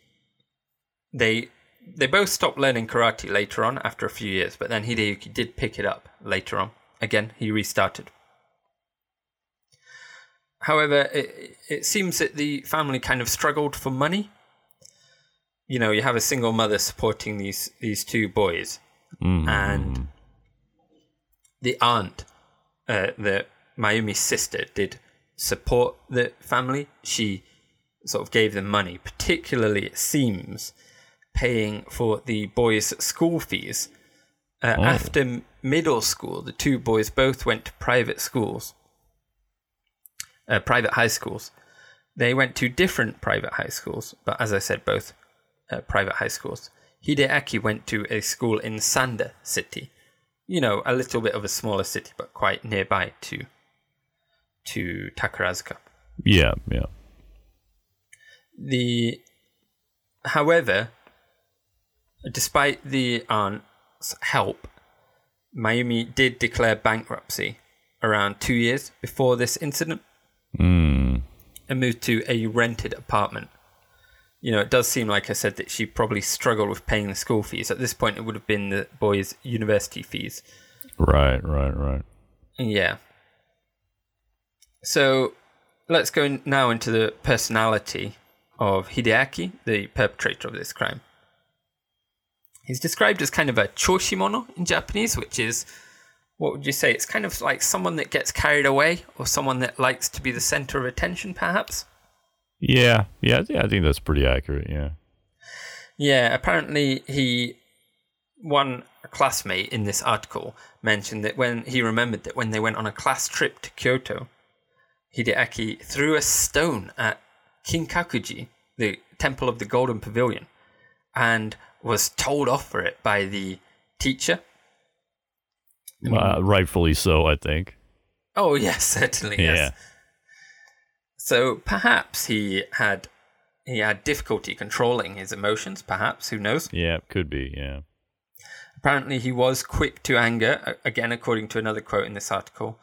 S2: they they both stopped learning karate later on after a few years, but then Hideyuki did pick it up later on. Again, he restarted. However, it, it seems that the family kind of struggled for money. You know, you have a single mother supporting these these two boys,
S1: Mm-hmm.
S2: and the aunt, uh, the Mayumi's sister, did support the family. She sort of gave them money, particularly it seems paying for the boys' school fees Uh,
S1: Oh.
S2: After middle school, the two boys both went to private schools, uh, private high schools. They went to different private high schools, but as I said, both uh, private high schools. Hideaki went to a school in Sanda City, you know, a little bit of a smaller city, but quite nearby to to Takarazuka.
S1: Yeah, yeah.
S2: The, however, despite the aunt's help, Mayumi did declare bankruptcy around two years before this incident
S1: Mm.
S2: and moved to a rented apartment. You know, it does seem like I said that she probably struggled with paying the school fees. At this point, it would have been the boys' university fees.
S1: Right, right, right.
S2: Yeah. So let's go now into the personality of Hideaki, the perpetrator of this crime. He's described as kind of a choshimono in Japanese, which is what would you say? It's kind of like someone that gets carried away or someone that likes to be the center of attention, perhaps.
S1: Yeah, yeah, yeah. I think that's pretty accurate. Yeah.
S2: Yeah, apparently he one classmate in this article mentioned that when he remembered that when they went on a class trip to Kyoto, Hideaki threw a stone at Kinkakuji, the temple of the Golden Pavilion, and was told off for it by the teacher.
S1: Uh, rightfully so, I think.
S2: Oh yes, certainly yes.
S1: Yeah.
S2: So perhaps he had he had difficulty controlling his emotions. Perhaps who knows?
S1: Yeah, could be. Yeah.
S2: Apparently, he was quick to anger. Again, according to another quote in this article,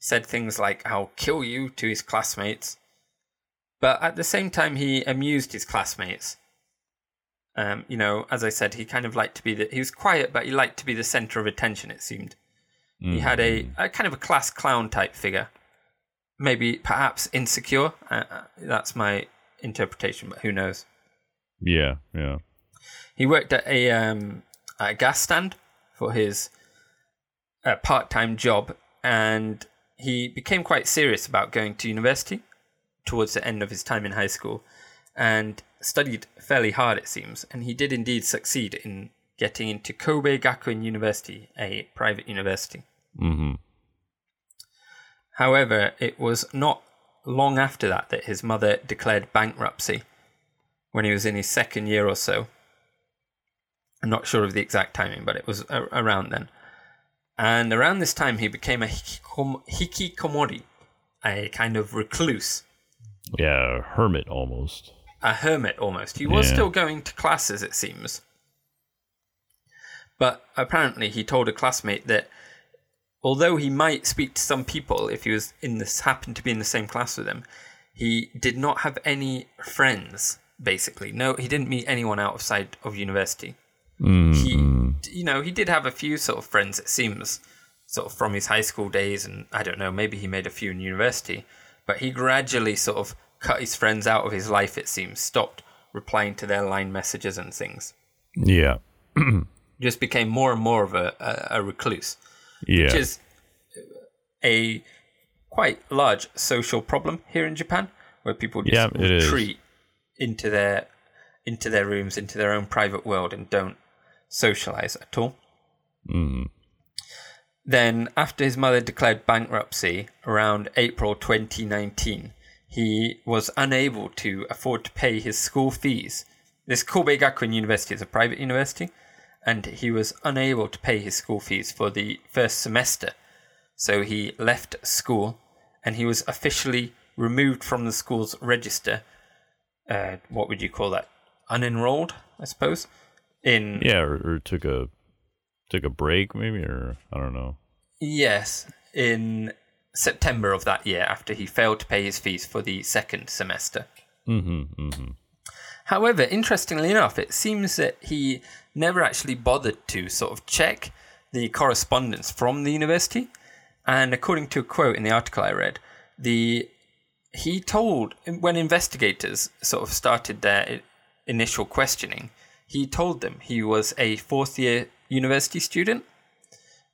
S2: said things like "I'll kill you" to his classmates. But at the same time, he amused his classmates. Um, you know, as I said, he kind of liked to be the. He was quiet, but he liked to be the center of attention. It seemed he had a, a kind of a class clown type figure. Maybe, perhaps insecure. Uh, uh, that's my interpretation, but who knows?
S1: Yeah, yeah.
S2: He worked at a, um, a gas stand for his uh, part time job, and he became quite serious about going to university towards the end of his time in high school and studied fairly hard, it seems. And he did indeed succeed in getting into Kobe Gakuin University, a private university.
S1: Mm-hmm.
S2: However, it was not long after that that his mother declared bankruptcy when he was in his second year or so. I'm not sure of the exact timing, but it was a- around then. And around this time, he became a hikikom- hikikomori, a kind of recluse,
S1: Yeah, hermit almost.
S2: a hermit almost. He was
S1: Yeah.
S2: still going to classes, it seems. But apparently, he told a classmate that although he might speak to some people if he was in this happened to be in the same class with them, he did not have any friends. Basically, no, he didn't meet anyone outside of university.
S1: Mm,
S2: He, you know, he did have a few sort of friends. It seems, sort of from his high school days, and I don't know, maybe he made a few in university. But he gradually sort of cut his friends out of his life. It seems, stopped replying to their line messages and things.
S1: yeah,
S2: Just became more and more of a, a, a recluse.
S1: yeah.
S2: which is a quite large social problem here in Japan, where people just
S1: Yeah,
S2: retreat into their into their rooms, into their own private world, and don't socialize at all.
S1: mm,
S2: Then, after his mother declared bankruptcy around April 2019, he was unable to afford to pay his school fees. This Kobe Gakuin University is a private university, and he was unable to pay his school fees for the first semester. So he left school, and he was officially removed from the school's register. Uh, what would you call that? Unenrolled, I suppose. In
S1: yeah, or, or took a took a break maybe, or I don't know.
S2: Yes, in September of that year, after he failed to pay his fees for the second semester.
S1: Mm-hmm. Mm-hmm.
S2: However, interestingly enough, it seems that he never actually bothered to sort of check the correspondence from the university. And according to a quote in the article I read, the he told when investigators sort of started their initial questioning, he told them he was a fourth year university student,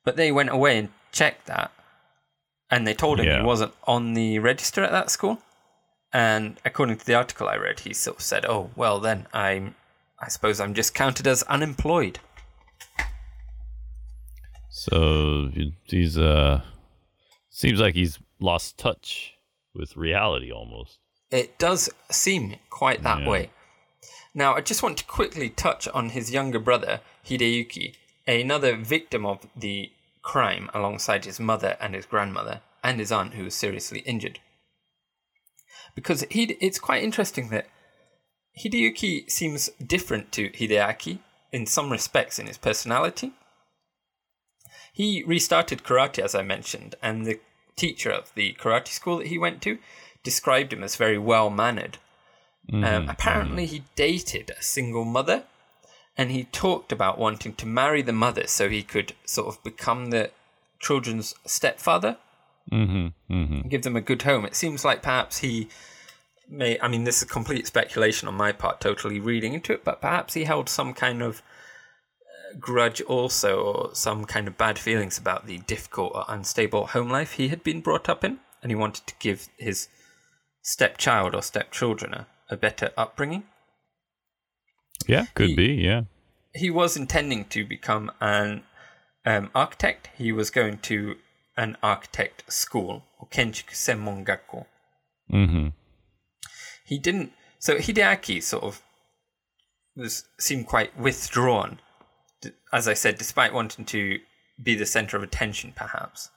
S2: but they went away and checked that, and they told him
S1: Yeah.
S2: he wasn't on the register at that school. And according to the article I read, he sort of said, "Oh, well then I'm, I suppose I'm just counted as unemployed."
S1: So he's uh seems like he's lost touch with reality almost.
S2: It does seem quite that
S1: Yeah.
S2: way. Now, I just want to quickly touch on his younger brother, Hideyuki, another victim of the crime alongside his mother and his grandmother, and his aunt, who was seriously injured. Because he, it's quite interesting that Hideyuki seems different to Hideaki in some respects in his personality. He restarted karate, as I mentioned, and the teacher of the karate school that he went to described him as very well mannered. Um, apparently, he dated a single mother, and he talked about wanting to marry the mother so he could sort of become the children's stepfather
S1: Mm-hmm. Mm-hmm.
S2: give them a good home. It seems like perhaps he may, I mean, this is complete speculation on my part, totally reading into it, but perhaps he held some kind of uh, grudge also, or some kind of bad feelings about the difficult or unstable home life he had been brought up in, and he wanted to give his stepchild or stepchildren a, a better upbringing.
S1: Yeah, could
S2: He-
S1: be. Yeah.
S2: he was intending to become an um, architect. He was going to an architect school, or Kenchiku Senmon Gakko.
S1: Mm-hmm.
S2: He didn't. So Hideaki sort of was seemed quite withdrawn, as I said, despite wanting to be the center of attention, perhaps.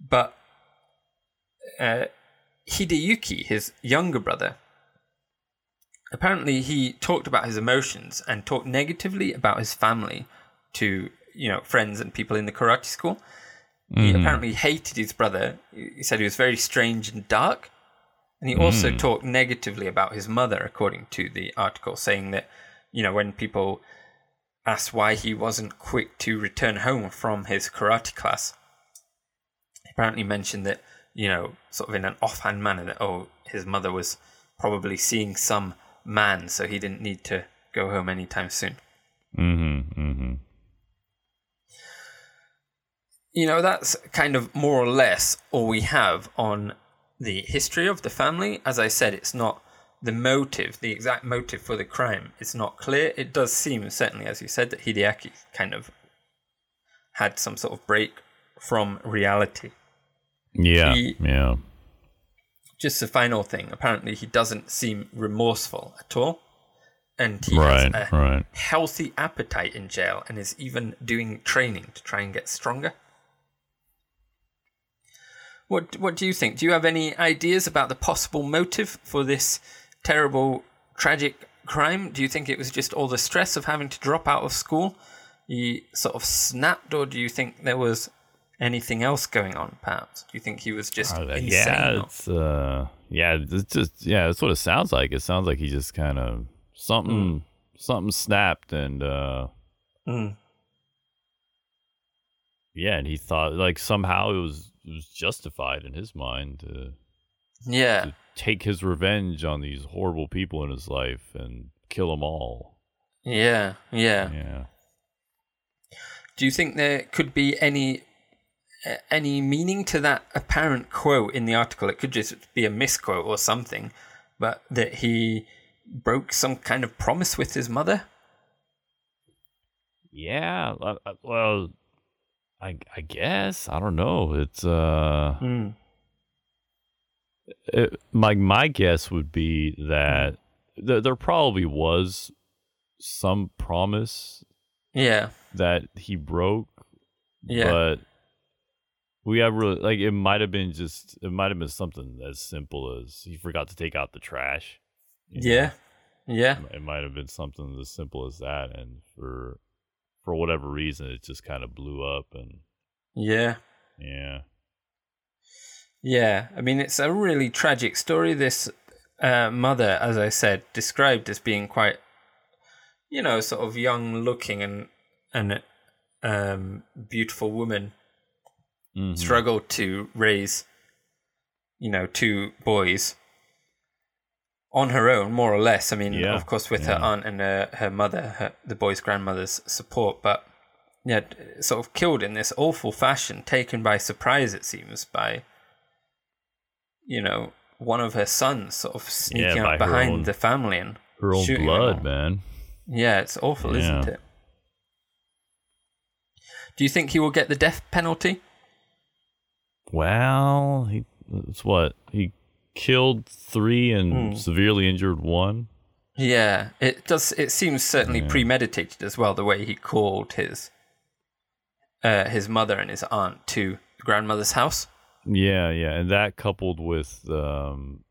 S2: But uh, Hideyuki, his younger brother, apparently he talked about his emotions and talked negatively about his family to you know friends and people in the karate school. He apparently hated his brother. He said he was very strange and dark. And he also talked negatively about his mother, according to the article, saying that, you know, when people asked why he wasn't quick to return home from his karate class, he apparently mentioned that, you know, sort of in an offhand manner, that, oh, his mother was probably seeing some man, so he didn't need to go home anytime soon.
S1: Mm-hmm. Mm-hmm.
S2: You know, that's kind of more or less all we have on the history of the family. As I said, it's not the motive, the exact motive for the crime. It's not clear. It does seem, certainly, as you said, that Hideaki kind of had some sort of break from reality.
S1: Yeah.
S2: He-
S1: yeah.
S2: Just a final thing. Apparently, he doesn't seem remorseful at all. And he
S1: Right.
S2: has a
S1: Right.
S2: healthy appetite in jail and is even doing training to try and get stronger. What what do you think? Do you have any ideas about the possible motive for this terrible tragic crime? Do you think it was just all the stress of having to drop out of school? He sort of snapped or do you think there was anything else going on perhaps? Do you think he was just
S1: Uh,
S2: insane?
S1: yeah, it's uh, yeah, it's just yeah, that's what it sounds like. It sounds like he just kind of something something snapped and uh,
S2: Mm.
S1: yeah, and he thought like somehow it was was justified in his mind to
S2: Yeah.
S1: to take his revenge on these horrible people in his life and kill them all.
S2: Yeah, yeah.
S1: Yeah.
S2: Do you think there could be any uh, any meaning to that apparent quote in the article? It could just be a misquote or something, but that he broke some kind of promise with his mother.
S1: Yeah, uh, uh, well, I I guess I don't know. It's uh,
S2: Mm.
S1: it, my my guess would be that th- there probably was some promise
S2: Yeah,
S1: that he broke,
S2: yeah,
S1: but we have really like it might have been just it might have been something as simple as he forgot to take out the trash. you know?
S2: yeah, yeah,
S1: it might have been something as simple as that, and for for whatever reason, it just kind of blew up, and
S2: yeah,
S1: yeah.
S2: yeah. I mean, it's a really tragic story. This uh, mother, as I said, described as being quite, you know, sort of young looking and and um, beautiful woman
S1: Mhm.
S2: struggled to raise, you know, two boys on her own, more or less. I mean,
S1: Yeah,
S2: of course, with her aunt and uh, her mother, her, the boy's grandmother's support, but yeah, sort of killed in this awful fashion, taken by surprise, it seems, by, you know, one of her sons sort of sneaking
S1: by
S2: up behind
S1: own-
S2: the family and
S1: Her own blood, man.
S2: Yeah, it's awful, isn't it? Do you think he will get the death penalty?
S1: Well, he it's what he killed three and
S2: Hmm.
S1: severely injured one.
S2: Yeah, it does. It seems certainly
S1: Yeah.
S2: premeditated as well. The way he called his uh, his mother and his aunt to the grandmother's house.
S1: Yeah, yeah, and that coupled with um,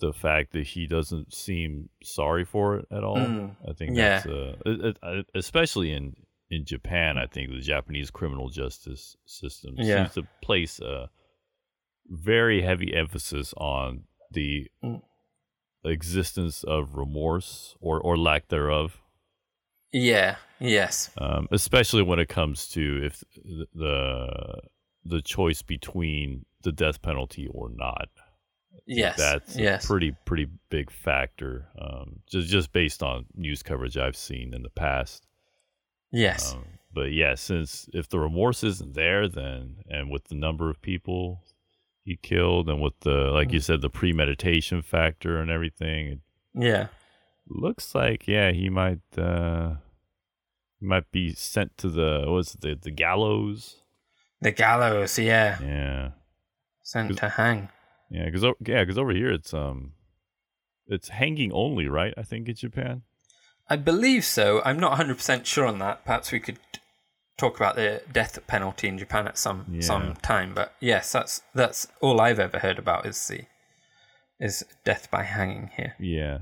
S1: the fact that he doesn't seem sorry for it at all.
S2: Mm,
S1: I think
S2: yeah.
S1: that's uh, uh, especially in in Japan. I think the Japanese criminal justice system
S2: Yeah.
S1: seems to place a very heavy emphasis on the
S2: Mm.
S1: existence of remorse or or lack thereof.
S2: Yeah. Yes.
S1: um, especially when it comes to if the the choice between the death penalty or not.
S2: Yes.
S1: That's
S2: yes.
S1: pretty pretty big factor. Um, just just based on news coverage I've seen in the past.
S2: yes.
S1: Um, but yeah, since if the remorse isn't there, then and with the number of people he killed, and with the like
S2: Mm.
S1: you said, the premeditation factor and everything,
S2: yeah.
S1: looks like yeah he might uh, he might be sent to the was it, the the gallows.
S2: The gallows. Yeah.
S1: Yeah,
S2: Sent to hang.
S1: yeah, because yeah, because over here it's um, it's hanging only, right? I think in Japan.
S2: I believe so. I'm not 100% sure on that. Perhaps we could talk about the death penalty in Japan at some
S1: Yeah.
S2: some time. But yes, that's that's all I've ever heard about is the is death by hanging here.
S1: Yeah,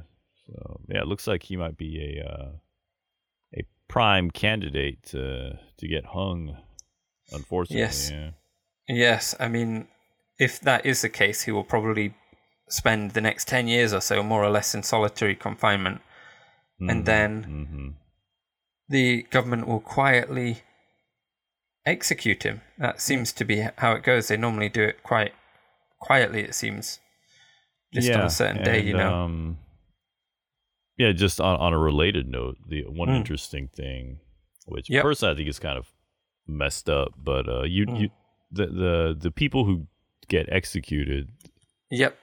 S1: so yeah, it looks like he might be a uh, a prime candidate to to get hung. Unfortunately,
S2: Yes.
S1: yeah.
S2: Yes, I mean, if that is the case, he will probably spend the next 10 years or so more or less in solitary confinement. And then
S1: hmm
S2: the government will quietly execute him. That seems to be how it goes. They normally do it quite quietly, it seems. Just on a certain day, you
S1: and,
S2: know.
S1: Um, yeah, just on, on a related note, the one
S2: Mm.
S1: interesting thing, which
S2: Yep.
S1: personally I think is kind of messed up, but uh, you
S2: Mm.
S1: you the the the people who get executed,
S2: Yep.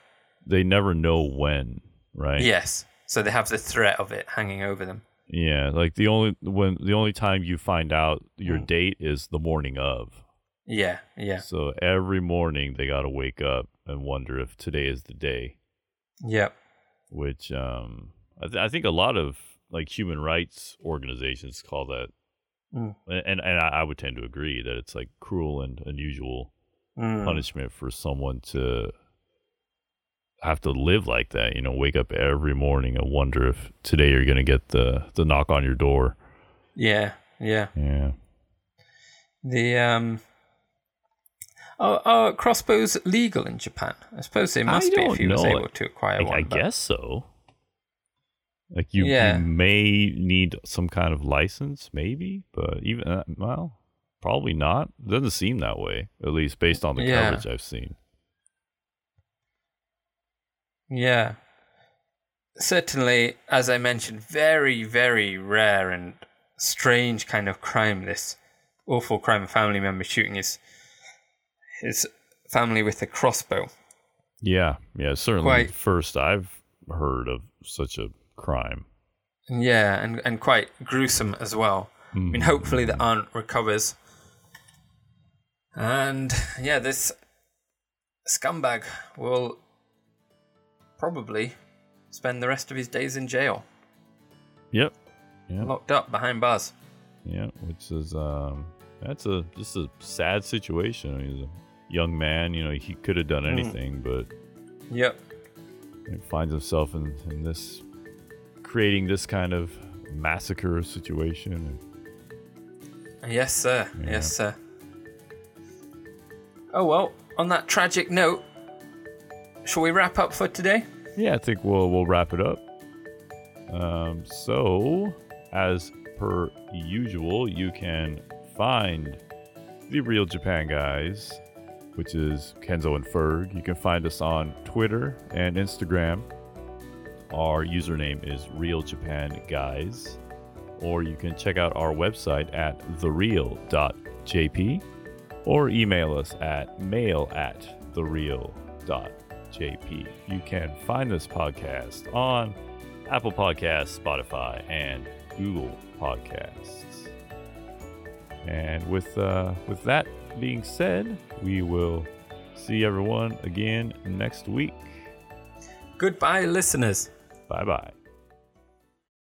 S1: they never know when, right?
S2: Yes. So they have the threat of it hanging over them.
S1: Yeah, like the only when the only time you find out your
S2: Mm.
S1: date is the morning of.
S2: Yeah, yeah,
S1: So every morning they got to wake up and wonder if today is the day.
S2: yep.
S1: which um, I, th- I think a lot of like human rights organizations call that,
S2: Mm.
S1: and and I, I would tend to agree that it's like cruel and unusual
S2: Mm.
S1: punishment for someone to have to live like that. You know, wake up every morning and wonder if today you're gonna get the the knock on your door.
S2: Yeah, yeah.
S1: Yeah,
S2: The um are, are crossbows legal in Japan? I suppose they must be if
S1: don't
S2: he was able to acquire one.
S1: I
S2: but-
S1: guess so. Like you,
S2: Yeah.
S1: you may need some kind of license, maybe, but even uh, well, probably not. Doesn't seem that way, at least based on the
S2: Yeah.
S1: coverage I've seen.
S2: Yeah. Certainly, as I mentioned, very, very rare and strange kind of crime. This awful crime of family member shooting his his family with a crossbow.
S1: Yeah, yeah, certainly
S2: Quite-
S1: first I've heard of such a crime.
S2: Yeah, and, and quite gruesome as well. I mean, hmm. hopefully the aunt recovers. And yeah, this scumbag will probably spend the rest of his days in jail,
S1: Yep, yeah,
S2: locked up behind bars.
S1: yeah, which is um, that's a just a sad situation. He's a young man, you know, he could have done
S2: Mm.
S1: anything, but
S2: Yep.
S1: he finds himself in, in this creating this kind of massacre situation.
S2: Yes, sir.
S1: Yeah.
S2: Yes, sir. Oh well, on that tragic note, shall we wrap up for today?
S1: Yeah, I think we'll we'll wrap it up. Um, so, as per usual, you can find the Real Japan guys, which is Kenzo and Ferg. You can find us on Twitter and Instagram. Our username is Real Japan Guys, or you can check out our website at thereal.jp, or email us at mail at thereal.jp. You can find this podcast on Apple Podcasts, Spotify, and Google Podcasts. And with uh, with that being said, we will see everyone again next week.
S2: Goodbye, listeners.
S1: Bye bye.